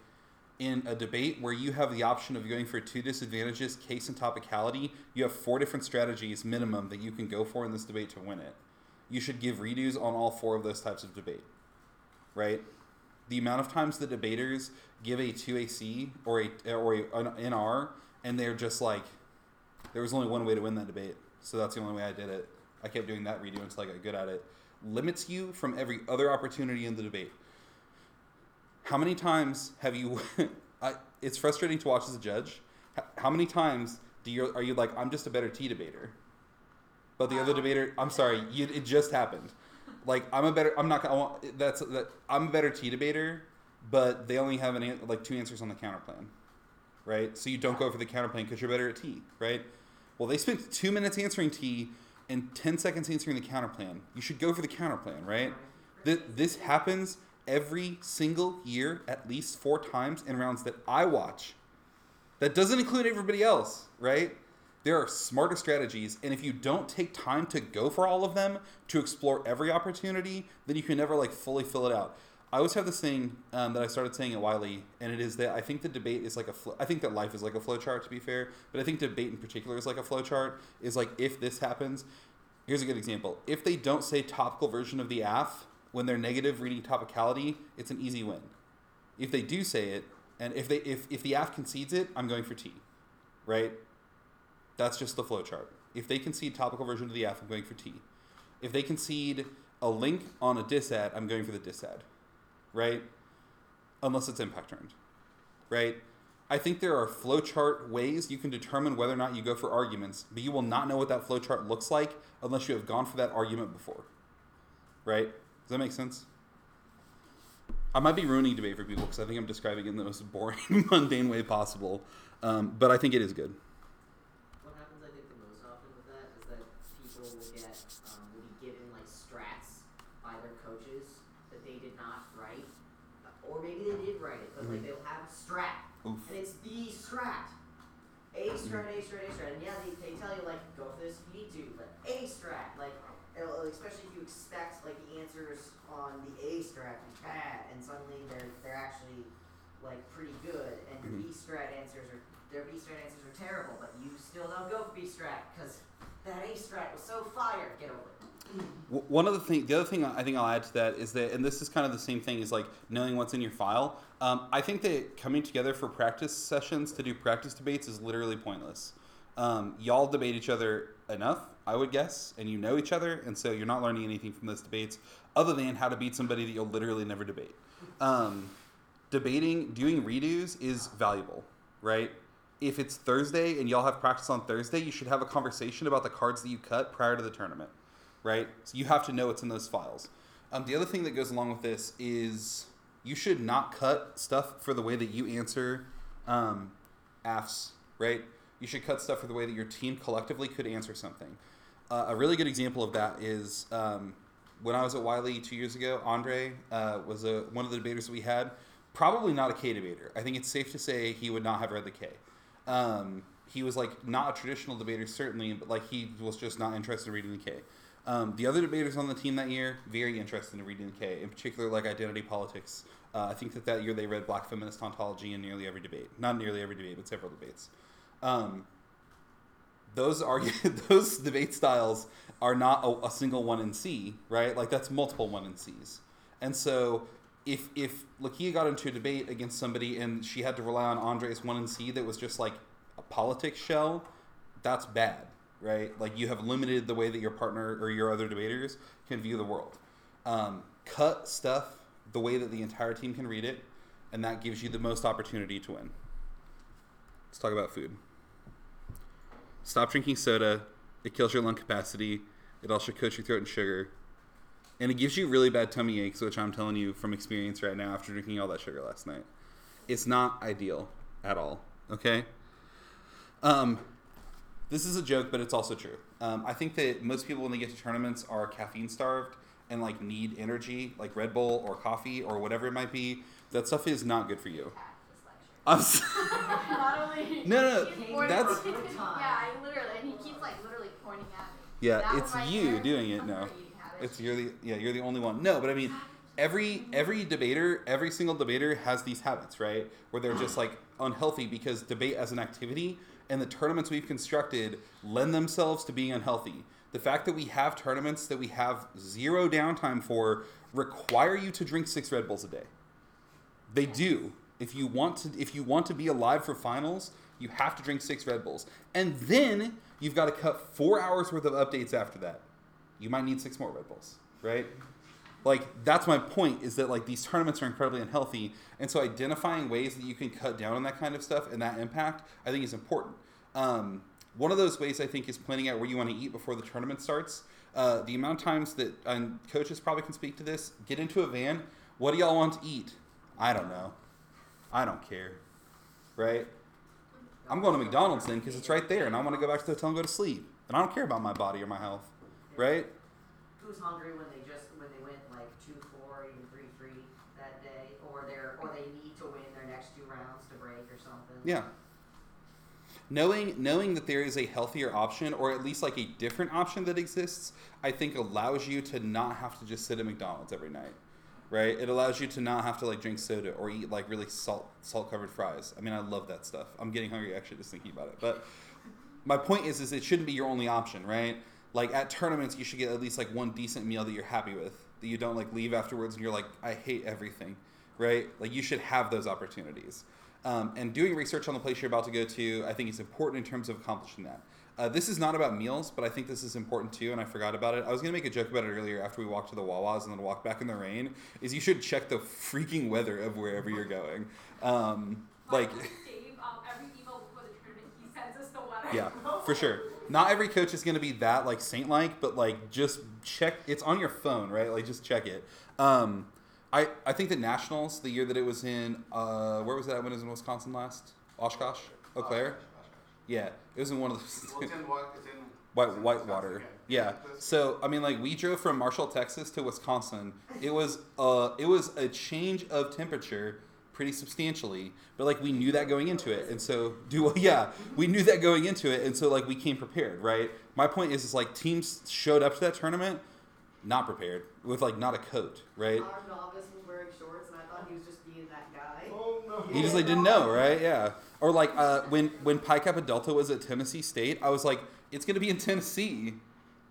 In a debate where you have the option of going for two disadvantages, case and topicality, you have four different strategies minimum that you can go for in this debate to win it. You should give redos on all four of those types of debate, right? The amount of times the debaters give a 2AC or a or a, an NR and they're just like there was only one way to win that debate, so that's the only way I did it. I kept doing that redo until I got good at it. Limits you from every other opportunity in the debate. How many times have you? I, it's frustrating to watch as a judge. How many times do you are you like I'm just a better T debater, but the other oh. debater I'm sorry, you, it just happened. Like I'm a better I'm not gonna I want, that's that I'm a better T debater, but they only have an like two answers on the counter plan right? So you don't go for the counterplan because you're better at T, right? Well, they spent two minutes answering T and 10 seconds answering the counterplan. You should go for the counterplan, right? Th- this happens every single year at least four times in rounds that I watch. That doesn't include everybody else, right? There are smarter strategies, and if you don't take time to go for all of them, to explore every opportunity, then you can never like fully fill it out. I always have this thing um, that I started saying at Wiley, and it is that I think the debate is like a. Fl- I think that life is like a flowchart, to be fair, but I think debate in particular is like a flowchart. Is like if this happens, here's a good example. If they don't say topical version of the aff when they're negative reading topicality, it's an easy win. If they do say it, and if they if if the aff concedes it, I'm going for T, right? That's just the flowchart. If they concede topical version of the aff, I'm going for T. If they concede a link on a disad, I'm going for the disad right? Unless it's impact turned, right? I think there are flowchart ways you can determine whether or not you go for arguments, but you will not know what that flowchart looks like unless you have gone for that argument before, right? Does that make sense? I might be ruining debate for people because I think I'm describing it in the most boring, mundane way possible, um, but I think it is good. What happens, I think, the most often with that is that people will get um, will be given like strats by their coaches that they did not write, or maybe they did write it, but like they'll have a strat, Oof. and it's the strat. A strat, mm-hmm. A strat, A strat, and yeah, they, they tell you like go for this if you need to, but A strat, like it'll, especially if you expect like the answers on the A strat to be bad, and suddenly they're they're actually like pretty good, and your mm-hmm. B strat answers are their B strat answers are terrible, but you still don't go for B strat because that A strat was so fire. Get over it. One of the thing, the other thing I think I'll add to that is that, and this is kind of the same thing as like knowing what's in your file. Um, I think that coming together for practice sessions to do practice debates is literally pointless. Um, y'all debate each other enough, I would guess, and you know each other, and so you're not learning anything from those debates other than how to beat somebody that you'll literally never debate. Um, debating, doing redos is valuable, right? If it's Thursday and y'all have practice on Thursday, you should have a conversation about the cards that you cut prior to the tournament right? So you have to know what's in those files. Um, the other thing that goes along with this is you should not cut stuff for the way that you answer um, affs, right? You should cut stuff for the way that your team collectively could answer something. Uh, a really good example of that is um, when I was at Wiley two years ago. Andre uh, was a, one of the debaters that we had. Probably not a K debater. I think it's safe to say he would not have read the K. Um, he was like not a traditional debater, certainly, but like he was just not interested in reading the K. Um, the other debaters on the team that year, very interested in reading K, in particular like identity politics. Uh, I think that that year they read Black feminist ontology in nearly every debate. Not nearly every debate, but several debates. Um, those are those debate styles are not a, a single 1NC, right? Like that's multiple 1NC's. And so if if Lakia got into a debate against somebody and she had to rely on Andre's one in C that was just like a politics shell, that's bad, right? Like you have limited the way that your partner or your other debaters can view the world. Um, cut stuff the way that the entire team can read it, and that gives you the most opportunity to win. Let's talk about food. Stop drinking soda. It kills your lung capacity. It also coats your throat in sugar. And it gives you really bad tummy aches, which I'm telling you from experience right now after drinking all that sugar last night. It's not ideal at all. Okay? Um, this is a joke, but it's also true. Um, I think that most people, when they get to tournaments, are caffeine starved and like need energy, like Red Bull or coffee or whatever it might be. That stuff is not good for you. I'm s- Not only. No, no, no, he's Came pointing- that's- for a good time. Yeah, I literally, and he keeps like literally pointing at me. yeah, That it's right you there, doing it I'm now. already eating habit. It's you're the yeah you're the only one. No, but I mean, every every debater, every single debater has these habits, right? Where they're just like unhealthy because debate as an activity and the tournaments we've constructed lend themselves to being unhealthy. The fact that we have tournaments that we have zero downtime for require you to drink six Red Bulls a day. They do. If you want to if you want to be alive for finals, you have to drink six Red Bulls. And then you've got to cut 4 hours worth of updates after that. You might need six more Red Bulls, right? Like that's my point is that like these tournaments are incredibly unhealthy, and so identifying ways that you can cut down on that kind of stuff and that impact, I think is important. Um, one of those ways I think is planning out where you want to eat before the tournament starts. Uh, the amount of times that and coaches probably can speak to this. Get into a van. What do y'all want to eat? I don't know. I don't care. Right? I'm going to McDonald's then because it's right there, and I want to go back to the hotel and go to sleep. And I don't care about my body or my health. Right? Who's hungry when they just when they went like two four even three three that day, or they're or they need to win their next two rounds to break or something? Yeah. Knowing knowing that there is a healthier option or at least like a different option that exists, I think allows you to not have to just sit at McDonald's every night. Right? It allows you to not have to like drink soda or eat like really salt salt covered fries. I mean, I love that stuff. I'm getting hungry actually just thinking about it. But my point is is it shouldn't be your only option, right? Like at tournaments you should get at least like one decent meal that you're happy with. That you don't like leave afterwards and you're like, I hate everything. Right? Like you should have those opportunities. Um, and doing research on the place you're about to go to, I think is important in terms of accomplishing that. Uh, this is not about meals, but I think this is important too, and I forgot about it. I was gonna make a joke about it earlier after we walked to the Wawas and then walked back in the rain. Is you should check the freaking weather of wherever you're going. Um, like, My coach Dave, um, every email before the tournament, he sends us the weather. yeah, for sure. Not every coach is gonna be that like saint-like, but like just check. It's on your phone, right? Like just check it. Um, I I think the nationals, the year that it was in, uh, where was that when it was in Wisconsin last? Oshkosh, Eau Claire. Yeah, it was in one of those. Well, it's in what? It's in White Whitewater. Yeah. So I mean, like we drove from Marshall, Texas, to Wisconsin. It was uh, it was a change of temperature, pretty substantially. But like we knew that going into it, and so do yeah, we knew that going into it, and so like we came prepared, right? My point is, is like teams showed up to that tournament not prepared with like not a coat, right? Our novice was wearing shorts, and I thought he was just being that guy. Oh no. He just like didn't know, right? Yeah. Or like uh, when when Pi Kappa Delta was at Tennessee State, I was like, it's gonna be in Tennessee.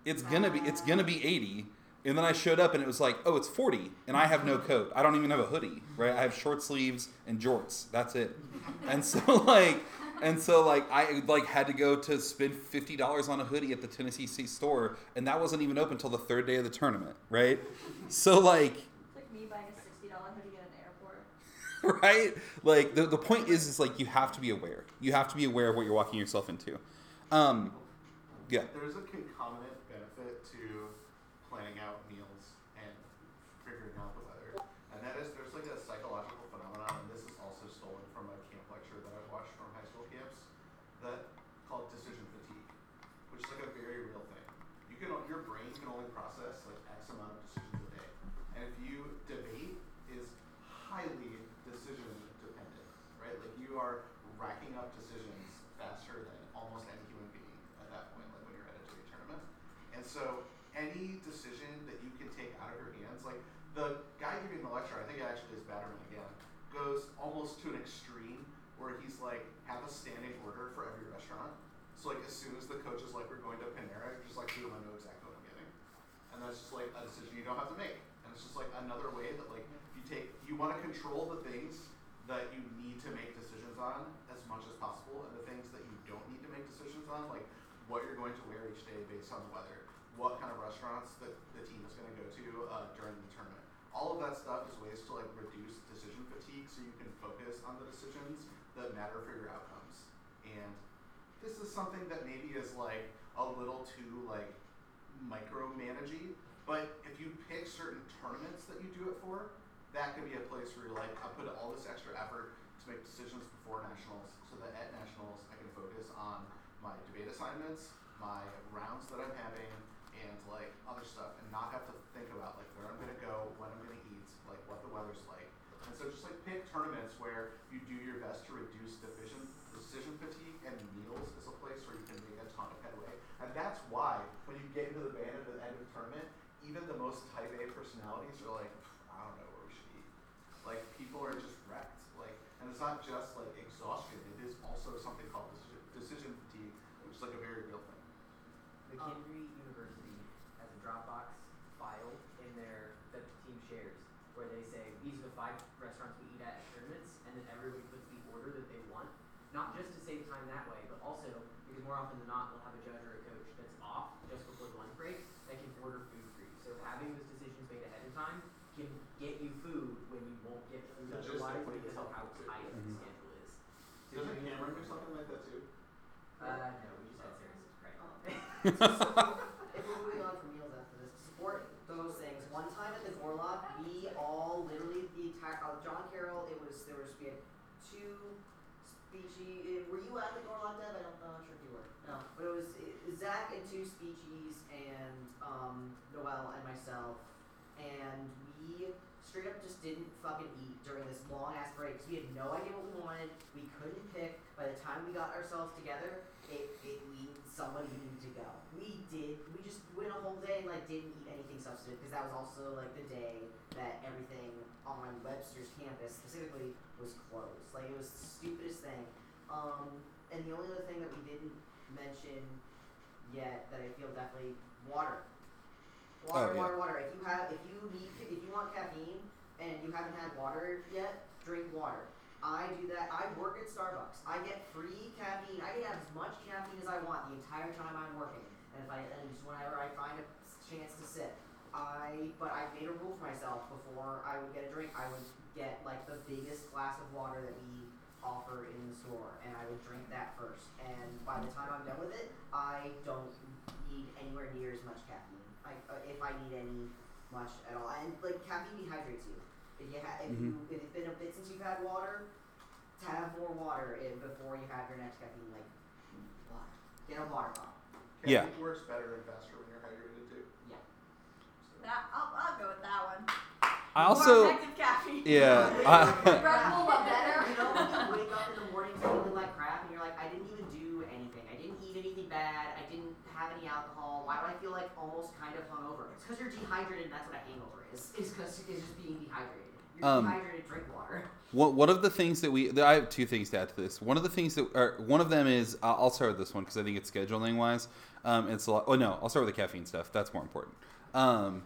It's gonna be it's gonna be eighty. And then I showed up and it was like, oh, it's forty, and I have no coat. I don't even have a hoodie, right? I have short sleeves and jorts. That's it. And so like, and so like I like had to go to spend fifty dollars on a hoodie at the Tennessee State store, and that wasn't even open until the third day of the tournament, right? So like, It's like me buying a sixty dollar hoodie at an airport. right? Like the, the point is is like you have to be aware. You have to be aware of what you're walking yourself into. Um, yeah. There's a concomitant benefit to planning out meals and figuring out the weather, and that is there's like a psychological phenomenon, and this is also stolen from a camp lecture that I've watched from high school camps, that called decision fatigue, which is like a very real thing. You can your brain can only process like X amount of decisions a day, and if you debate is highly decision dependent, right? Like you are racking up decisions faster than almost any human being at that point, like when you're at a debate tournament. And so any decision that you can take out of your hands, like the guy giving the lecture, I think it actually is Batterman again, goes almost to an extreme where he's like, have a standing order for every restaurant. So like as soon as the coach is like, we're going to Panera, you're just like, boom, I know exactly what I'm getting. And that's just like a decision you don't have to make. And it's just like another way that like if you take you want to control the things that you need to make decisions on as much as possible and the things that you don't need to make decisions on, like what you're going to wear each day based on the weather, what kind of restaurants that the team is going to go to uh, during the tournament. All of that stuff is ways to like reduce decision fatigue so you can focus on the decisions that matter for your outcomes. And this is something that maybe is like a little too like micromanaging, but if you pick certain tournaments that you do it for, that could be a place where you're like, I put all this extra effort to make decisions before nationals, so that at nationals I can focus on my debate assignments, my rounds that I'm having, and like other stuff, and not have to think about like where I'm gonna go, when I'm gonna eat, like what the weather's like. And so just like pick tournaments where you do your best to reduce decision decision fatigue, and meals is a place where you can make a ton of headway. And that's why when you get into the band at the end of the tournament, even the most type A personalities are like, I don't know where we should eat. Like people are just wrecked. Like, and it's not just like exhaustion; it is also something called decision, decision fatigue, which is like a very real thing. McKinley University um, has a Dropbox file in their that the team shares where they say these are the five restaurants we eat at at tournaments, and then everybody puts the order that they want, not just to save time that way, but also because more often than not they'll have a judge or a coach that's off just before the lunch break that can order food for you. So having those decisions made ahead of time can get you food when you won't get food otherwise Logistically, because of it's how helpful too. tight the Mhm. schedule is. Doesn't Cameron do something like that too? Uh, no, we just had services, right? If we're moving on from meals after this, support those things. One time at the Gorlok, we all literally the entire uh, John Carroll. It was there was we had two speechies. Were you at the Gorlok, Deb? I don't, know. I'm not sure if you were. No, but it was it, Zach and two speechies and um, Noel and myself, and we straight up just didn't fucking eat during this long ass break because we had no idea what we wanted. We couldn't pick. By the time we got ourselves together, it, it we somebody needed to go. We did. We just went a whole day like didn't eat anything substantive because that was also like the day that everything on Webster's campus specifically was closed. Like it was the stupidest thing. Um, and the only other thing that we didn't mention yet that I feel definitely water. Water, Oh, yeah. water, water. If you have, if you need, if you want caffeine and you haven't had water yet, drink water. I do that. I work at Starbucks. I get free caffeine. I can have as much caffeine as I want the entire time I'm working. And if I and just whenever I find a chance to sit, I but I made a rule for myself before I would get a drink. I would get like the biggest glass of water that we offer in the store, and I would drink that first. And by the time I'm done with it, I don't need anywhere near as much caffeine. I, uh, if I need any much at all, and like caffeine dehydrates you. If you ha- if you if it's been a bit since you've had water, to have more water in before you have your next caffeine. Like, water. Get a water bottle. Yeah. Caffeine works better and faster when you're hydrated too. Yeah. So. That I'll, I'll go with that one. I More also effective caffeine. yeah. Red I, Bull, but better. You know when you wake up in the morning feeling like crap and you're like, I didn't even do anything. I didn't eat anything bad. I didn't have any alcohol. Why do I feel like almost kind of hungover? It's because you're dehydrated and that's what a hangover is. Is because it's just being dehydrated. You're Um, dehydrated, drink water. One, one of the things that we, I have two things to add to this. One of the things that, or one of them is, I'll I'll start with this one because I think it's scheduling wise. Um, it's a lot. Oh no, I'll start with the caffeine stuff. That's more important. Um,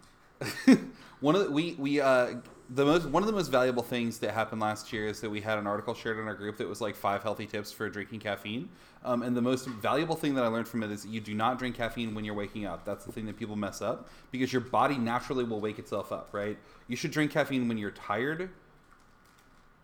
one of the, we we uh, the most one of the most valuable things that happened last year is that we had an article shared in our group that was like five healthy tips for drinking caffeine. Um, and the most valuable thing that I learned from it is you do not drink caffeine when you're waking up. That's the thing that people mess up because your body naturally will wake itself up. Right? You should drink caffeine when you're tired,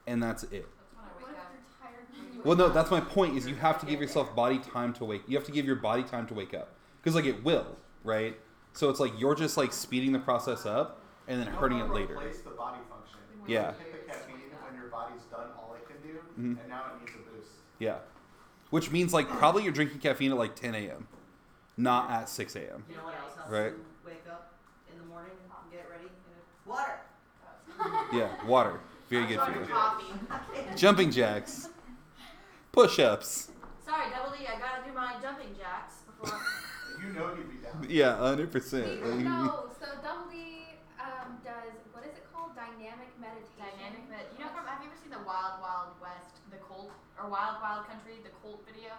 and that's it. That's when I What wake if up. you're tired when you Well, no, that's my point. Is you have to give yourself body time to wake. You have to give your body time to wake up because like it will, right? So it's like you're just like speeding the process up and then You hurting it later. Replace the body function. Yeah. You take the caffeine when your body's done all it can do, Mhm. and now it needs a boost. Yeah, which means like probably you're drinking caffeine at like 10 a.m., not at 6 a.m. You know what else helps Right. you wake up in the morning and get ready? Water. Yeah, water, very good for you. Coffee. Jumping jacks, push-ups. Sorry, Double D. I gotta do my jumping jacks before. You know you'd be down. Yeah, 100. percent no, so Double D um, does what is it called? Dynamic meditation. Dynamic med. You know from have you ever seen the Wild Wild West, the Colt or Wild Wild Country, the Colt video?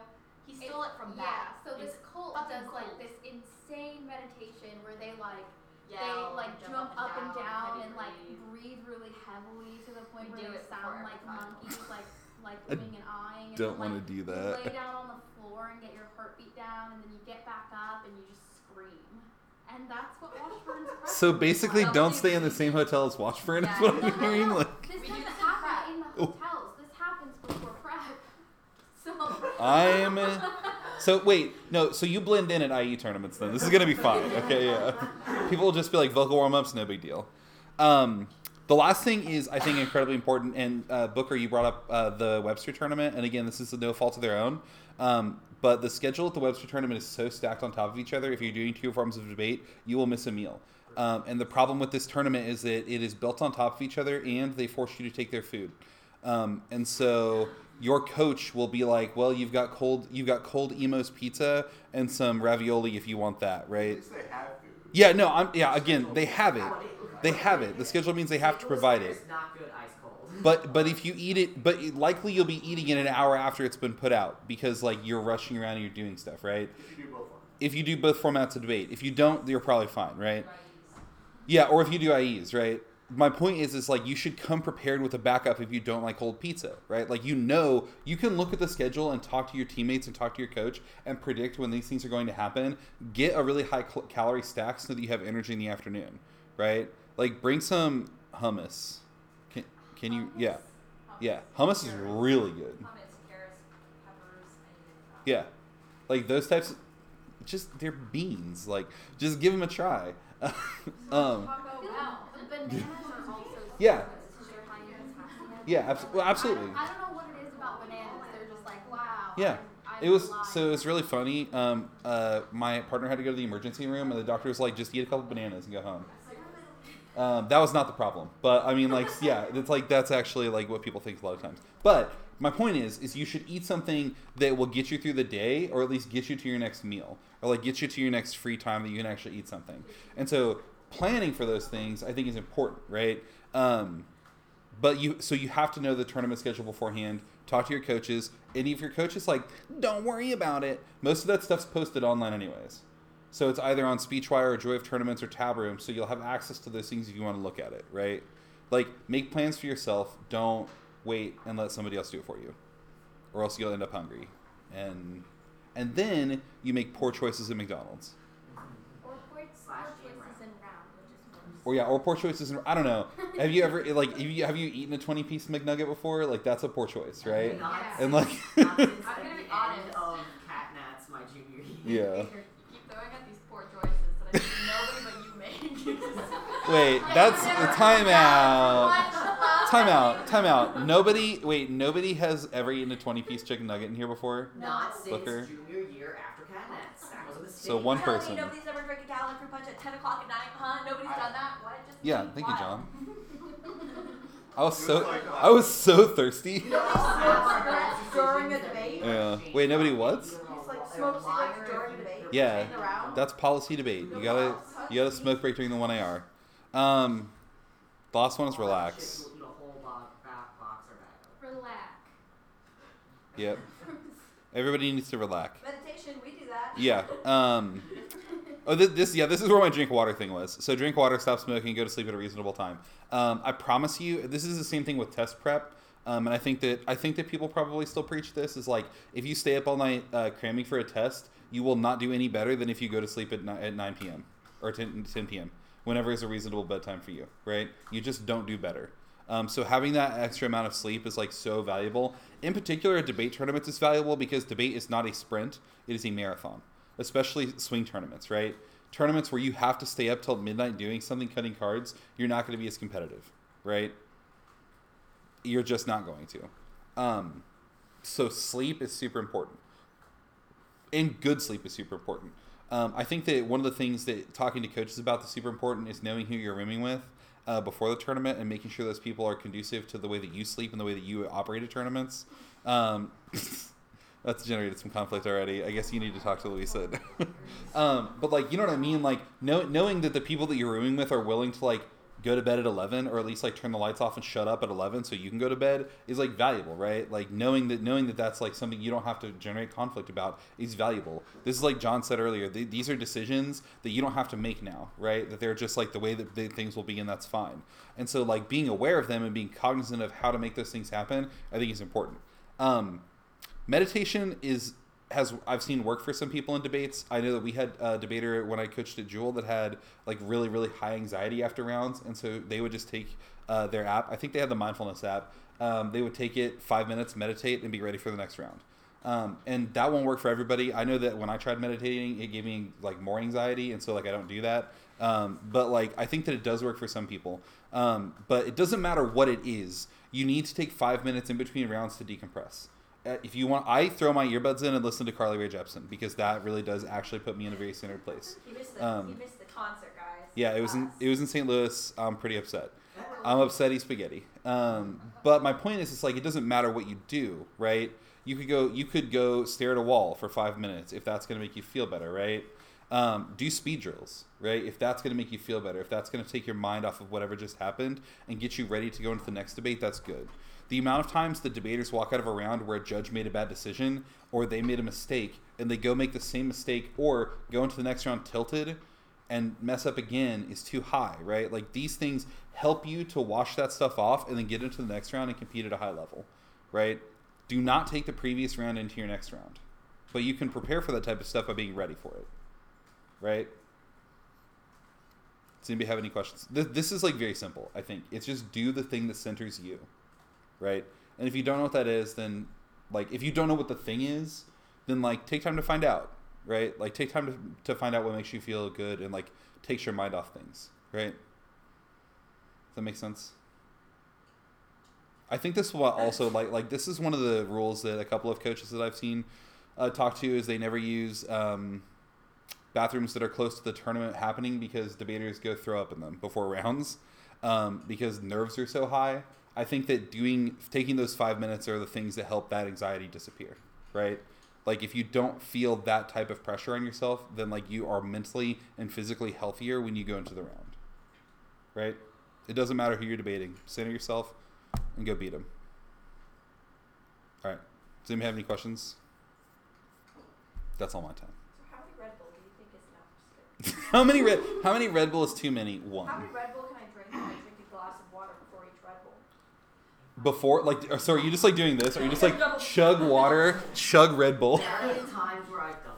He stole it from yeah. that. So this It's cult fucking does like this insane meditation where they like Yell, they like jump, up and down, heavy and like breathe. breathe really heavily to the point We where they it sound like monkeys, like like I doing and eyeing. And don't then, wanna like, do You that. lay down on the floor and get your heartbeat down, and then you get back up and you just scream. And that's what Washburn's prep So basically, like. don't stay in the same hotel as Washburn. Is what No, I'm no, no, hearing. no. Like, This We do doesn't this in happen prep. in the hotels. This happens before prep. So I'm. So wait, no. So you blend in at IE tournaments then. This is gonna be fine. Okay, yeah. People will just be like vocal warm ups, no big deal. Um, the last thing is I think incredibly important. And uh, Booker, you brought up uh, the Webster tournament, and again, this is no fault of their own. Um, but the schedule at the Webster tournament is so stacked on top of each other. If you're doing two forms of debate, you will miss a meal. Um, and the problem with this tournament is that it is built on top of each other, and they force you to take their food. Um, and so your coach will be like, "Well, you've got cold, you've got cold Imo's pizza and some ravioli if you want that, At right?" least they have food. Yeah, no, I'm yeah. Again, they have it. They have it. The schedule means they have to provide it. It's not good ice cold. But but if you eat it, but likely you'll be eating it an hour after it's been put out because like you're rushing around and you're doing stuff, right? If you do both. If you do both formats of debate, if you don't, you're probably fine, right? Yeah, or if you do IEs, right? My point is, is like you should come prepared with a backup if you don't like cold pizza, right? Like you know, you can look at the schedule and talk to your teammates and talk to your coach and predict when these things are going to happen. Get a really high cal- calorie stack so that you have energy in the afternoon, right? Like bring some hummus. Can can you? Yeah, yeah. Hummus is really good. Hummus, carrots, peppers, anything. Yeah, like those types. Of, just they're beans. Like just give them a try. um, Taco Feel Bell. the bananas are also Yeah. super high in potassium. yeah, abs- well, absolutely. I don't, I don't know what it is about bananas. They're just like wow. Yeah. I, I It was rely so it was really funny. Um, uh, my partner had to go to the emergency room, and the doctor was like, "Just eat a couple bananas and go home." Um, that was not the problem, but I mean, like, yeah, it's like that's actually like what people think a lot of times. But my point is, is you should eat something that will get you through the day, or at least get you to your next meal, or like get you to your next free time that you can actually eat something. And so planning for those things, I think, is important, right? Um, but you so you have to know the tournament schedule beforehand. Talk to your coaches, and if your coach is like, "Don't worry about it," most of that stuff's posted online anyways. So it's either on Speechwire or Joy of Tournaments or Tab Room, so you'll have access to those things if you want to look at it, right? Like make plans for yourself. Don't wait and let somebody else do it for you, or else you'll end up hungry, and and then you make poor choices at McDonald's. Or points, Slash or game choices in round, which is worse. Or yeah, or poor choices. In, I don't know. Have you ever like have you have you eaten a twenty piece McNugget before? Like that's a poor choice, right? Not Yeah. And like I'm gonna be end honest. of Catnats my junior year. yeah. Wait, that's Never the timeout. Much love. Time out, time out. Nobody, wait, nobody has ever eaten a 20 piece chicken nugget in here before? Not since Booker. junior year after Catnats. That was a mistake. So one Telling person. Me nobody's ever drank a gallon fruit punch at 10 o'clock at night, huh? Nobody's done that? What? Just Yeah, seems thank you. John. I was was so, like, uh, I was so thirsty. During a debate? Yeah. Wait, nobody what? Like smoke during debate. Yeah. That's policy debate. You gotta, you got a smoke break during the one AR. Um, the last one is relax. Eat a whole bo- back box or bag of- Relax. Yep. Everybody needs to relax. Meditation, we do that. Yeah. Um. Oh, this, this yeah, this is where my drink water thing was. So drink water, stop smoking, go to sleep at a reasonable time. Um, I promise you, this is the same thing with test prep. Um, and I think that I think that people probably still preach this is like if you stay up all night uh, cramming for a test, you will not do any better than if you go to sleep at, ni- at 9 p.m. or 10, 10 p.m. Whenever is a reasonable bedtime for you, right? You just don't do better. Um, so having that extra amount of sleep is like so valuable. In particular, at debate tournaments is valuable because debate is not a sprint; it is a marathon. Especially swing tournaments, right? Tournaments where you have to stay up till midnight doing something, cutting cards. You're not going to be as competitive, right? You're just not going to. Um, so sleep is super important, and good sleep is super important. Um, I think that one of the things that talking to coaches about that's super important is knowing who you're rooming with uh, before the tournament and making sure those people are conducive to the way that you sleep and the way that you operate at tournaments. Um, that's generated some conflict already. I guess you need to talk to Louisa. um, but like, you know what I mean? Like, know, knowing that the people that you're rooming with are willing to like go to bed at 11 or at least like turn the lights off and shut up at 11 so you can go to bed is like valuable right? Like knowing that knowing that that's like something you don't have to generate conflict about is valuable. This is like john said earlier th- these are decisions that you don't have to make now right? That they're just like the way that the things will be and that's fine. And so like being aware of them and being cognizant of how to make those things happen i think is important. Um, meditation is has I've seen work for some people in debates. I know that we had a debater when I coached at Jewell that had like really really high anxiety after rounds, and so they would just take uh, their app. I think they had the mindfulness app. Um, they would take it five minutes, meditate, and be ready for the next round. Um, and that won't work for everybody. I know that when I tried meditating, it gave me like more anxiety, and so like I don't do that. Um, but like I think that it does work for some people. Um, but it doesn't matter what it is. You need to take five minutes in between rounds to decompress if you want, I throw my earbuds in and listen to Carly Rae Jepsen because that really does actually put me in a very centered place. You missed the, Um, you missed the concert, guys. Yeah, it was in it was in St. Louis. I'm pretty upset. I'm upsetty spaghetti. Um, but my point is, it's like it doesn't matter what you do, right? You could go, you could go stare at a wall for five minutes if that's going to make you feel better, right? Um, do speed drills, right? If that's going to make you feel better, if that's going to take your mind off of whatever just happened and get you ready to go into the next debate, that's good. The amount of times the debaters walk out of a round where a judge made a bad decision or they made a mistake and they go make the same mistake or go into the next round tilted and mess up again is too high, right? Like these things help you to wash that stuff off and then get into the next round and compete at a high level, right? Do not take the previous round into your next round. But you can prepare for that type of stuff by being ready for it, right? Does anybody have any questions? This, this is like very simple, I think. It's just do the thing that centers you, right? And if you don't know what that is, then like if you don't know what the thing is, then like take time to find out, right? Like take time to, to find out what makes you feel good and like takes your mind off things, right? Does that make sense? I think this will also like like this is one of the rules that a couple of coaches that I've seen uh, talk to is they never use um, bathrooms that are close to the tournament happening because debaters go throw up in them before rounds um, because nerves are so high. I think that doing taking those five minutes are the things that help that anxiety disappear, right? Like if you don't feel that type of pressure on yourself, then like you are mentally and physically healthier when you go into the round, right? It doesn't matter who you're debating. Center yourself and go beat them. All right. Does anybody have any questions? That's all my time. So how many Red Bull do you think is enough? How many red? How many Red Bull is too many? How One. many Red Bull can I drink when I drink a glass of water before each Red Bull? Before, like, uh, or- so are you just like doing this? Or are you just like chug water, chug Red Bull? There have been times where I've done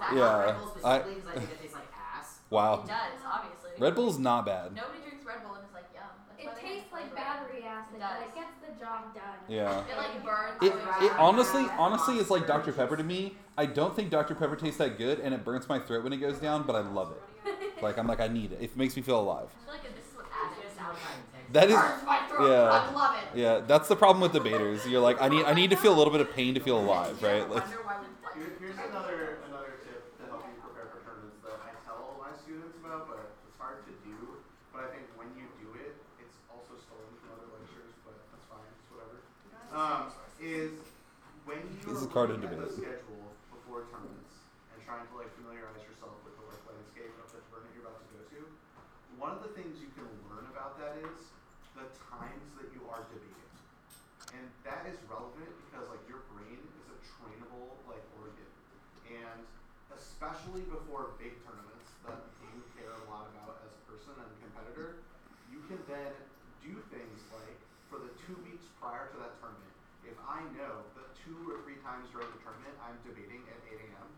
that. You know, Yeah, Red Bull I- specifically because I think it tastes like ass. Wow. It does, obviously. Red Bull's not bad. Nobody drinks Red Bull and is like, yum. That's It tastes like flavor. battery acid, It but it gets the job done. Yeah. It like burns. It, it honestly honestly is like Dr Pepper to me. I don't think Dr Pepper tastes that good, and it burns my throat when it goes down. But I love it. Like I'm like I need it. It makes me feel alive. I feel like this is what It's addicts just outside in Texas. That is burns my throat. yeah. I love it. yeah. That's the problem with debaters. You're like I need I need to feel a little bit of pain to feel alive, Do right? ever Like wonder why we like Here, here's another another tip to help you prepare for tournaments that I tell all my students about, but it's hard to do. But I think when you do it, it's also stolen from other lectures, but that's fine, it's whatever. Um, is when you This is card looking at the schedule before tournaments and trying to like familiarize yourself with the work landscape of the tournament you're about to go to, one of the things you can learn about that is the you. And that is relevant because like your brain is a trainable like organ. And especially before big tournaments that you care a lot about as a person and competitor, you can then do things like for the two weeks prior to that tournament, if I know that two or three times during the tournament I'm debating at 8 a.m.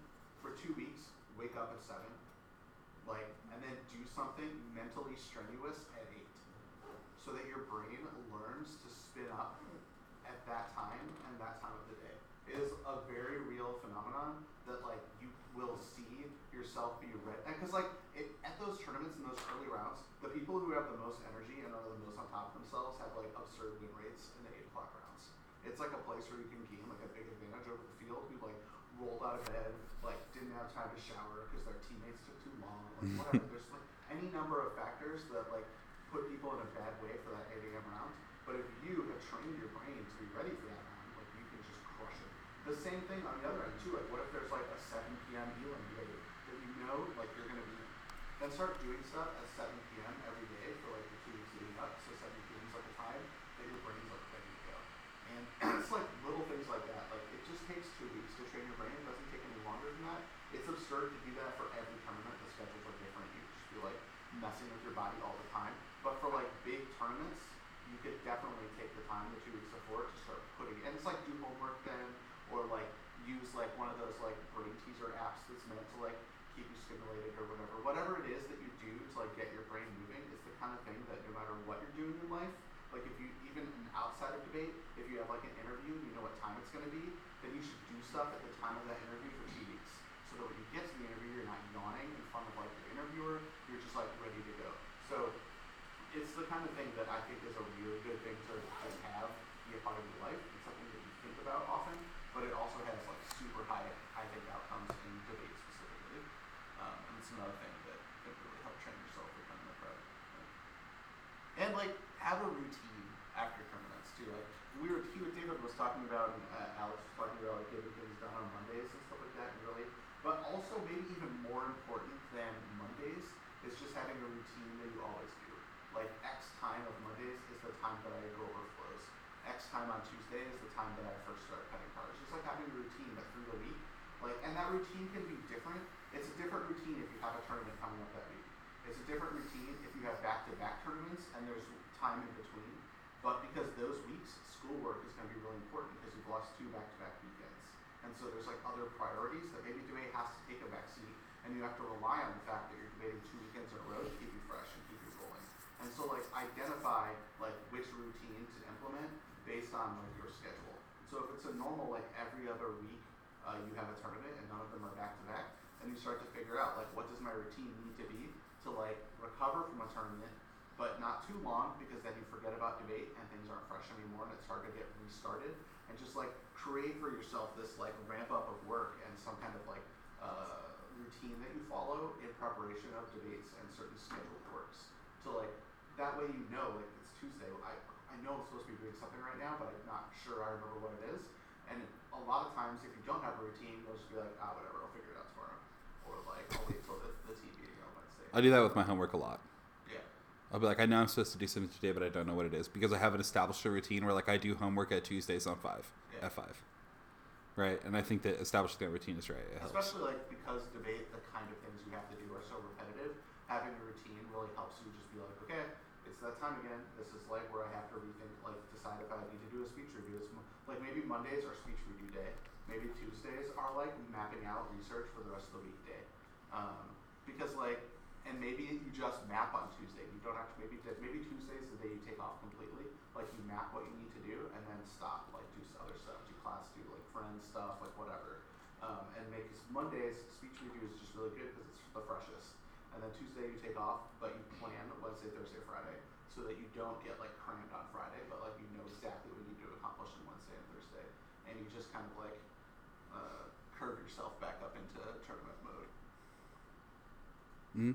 for two weeks, wake up at 7, like, and then do something mentally strenuous at 8 so that your brain learns to spin up at that time and that time of the day. It is a very real phenomenon that like you will see yourself be ready because like it, at those tournaments in those early rounds, the people who have the most energy and are the most on top of themselves have like absurd win rates in the eight o'clock rounds. It's like a place where you can gain like a big advantage over the field who like rolled out of bed, like didn't have time to shower because their teammates took too long, like whatever. There's like any number of factors that like put people in a bad way for that 8 a.m. round. But if you have trained your brain to be ready for that round, like you can just crush it. The same thing on the other end too. Like, what if there's like a 7 p.m. healing day that you know like you're gonna be? Then start doing stuff at 7 p.m. every day for like the two weeks leading up. So 7 p.m. is like a time that your brain's like ready to go. And it's like little things like that. Like it just takes two weeks to train your brain. It doesn't take any longer than that. It's absurd to do that for every tournament. The schedules are different. You just be like messing with your body all the tournaments, you could definitely take the time, the two weeks before, to start putting. And it's like do homework then, or like use like one of those like brain teaser apps that's meant to like keep you stimulated or whatever. Whatever it is that you do to like get your brain moving is the kind of thing that no matter what you're doing in life, like if you even outside of debate, if you have like an interview and you know what time it's going to be, then you should do stuff at the time of that interview for two weeks, so that when you get to the interview, you're not yawning in front of like the interviewer. You're just like ready to go. So it's the kind of thing that I think is a really good thing to, to have be a part of your life. It's something that you think about often, but it also has like super high, I think, outcomes in debate specifically. Um, and it's another thing that can really help train yourself for tournament prep. And like have a routine after tournaments too. Like we were, he, David was talking about, and uh, Alex was talking about like getting things done on Mondays and stuff like that. Really, but also maybe even more important than Mondays is just having a routine that you always do. Like X time of Mondays is the time that I go overflows. X time on Tuesday is the time that I first start cutting cards. Just like having a routine that through the week, like, and that routine can be different. It's a different routine if you have a tournament coming up that week. It's a different routine if you have back-to-back tournaments and there's time in between. But because those weeks, schoolwork is going to be really important because you've lost two back-to-back weekends. And so there's like other priorities that maybe debate has to take a backseat and you have to rely on the fact that you're debating two weekends in a row to keep you fresh and keep you rolling. And so like identify like which routine to implement based on like your schedule. So if it's a normal like every other week uh, you have a tournament and none of them are back to back, then you start to figure out like what does my routine need to be to like recover from a tournament, but not too long because then you forget about debate and things aren't fresh anymore and it's hard to get restarted. And just like create for yourself this like ramp up of work and some kind of like uh, routine that you follow in preparation of debates and certain scheduled works. So like that way you know like it's Tuesday. I I know I'm supposed to be doing something right now, but I'm not sure I remember what it is. And a lot of times, if you don't have a routine, you'll just be like, ah, whatever, I'll figure it out tomorrow, or like I'll wait till the, the team meeting on. I do that with my homework a lot. I'll be like, I know I'm supposed to do something today, but I don't know what it is because I haven't established a routine where like I do homework at Tuesdays on five, Yeah. at five, right? And I think that establishing that routine is right. Especially like because debate, the kind of things you have to do are so repetitive. Having a routine really helps you just be like, okay, it's that time again. This is like where I have to rethink, like decide if I need to do a speech review. It's like maybe Mondays are speech review day. Maybe Tuesdays are like mapping out research for the rest of the weekday. Um, because like, and maybe you just map on Tuesday. You don't have to. Maybe maybe Tuesday is the day you take off completely. Like you map what you need to do and then stop. Like do other stuff. Do class. Do like friends stuff. Like whatever. Um, and make cause Mondays speech review is just really good because it's the freshest. And then Tuesday you take off, but you plan Wednesday, Thursday, Friday, so that you don't get like crammed on Friday, but like you know exactly what you need to accomplish on Wednesday and Thursday, and you just kind of like uh, curve yourself back up into tournament mode. Mhm.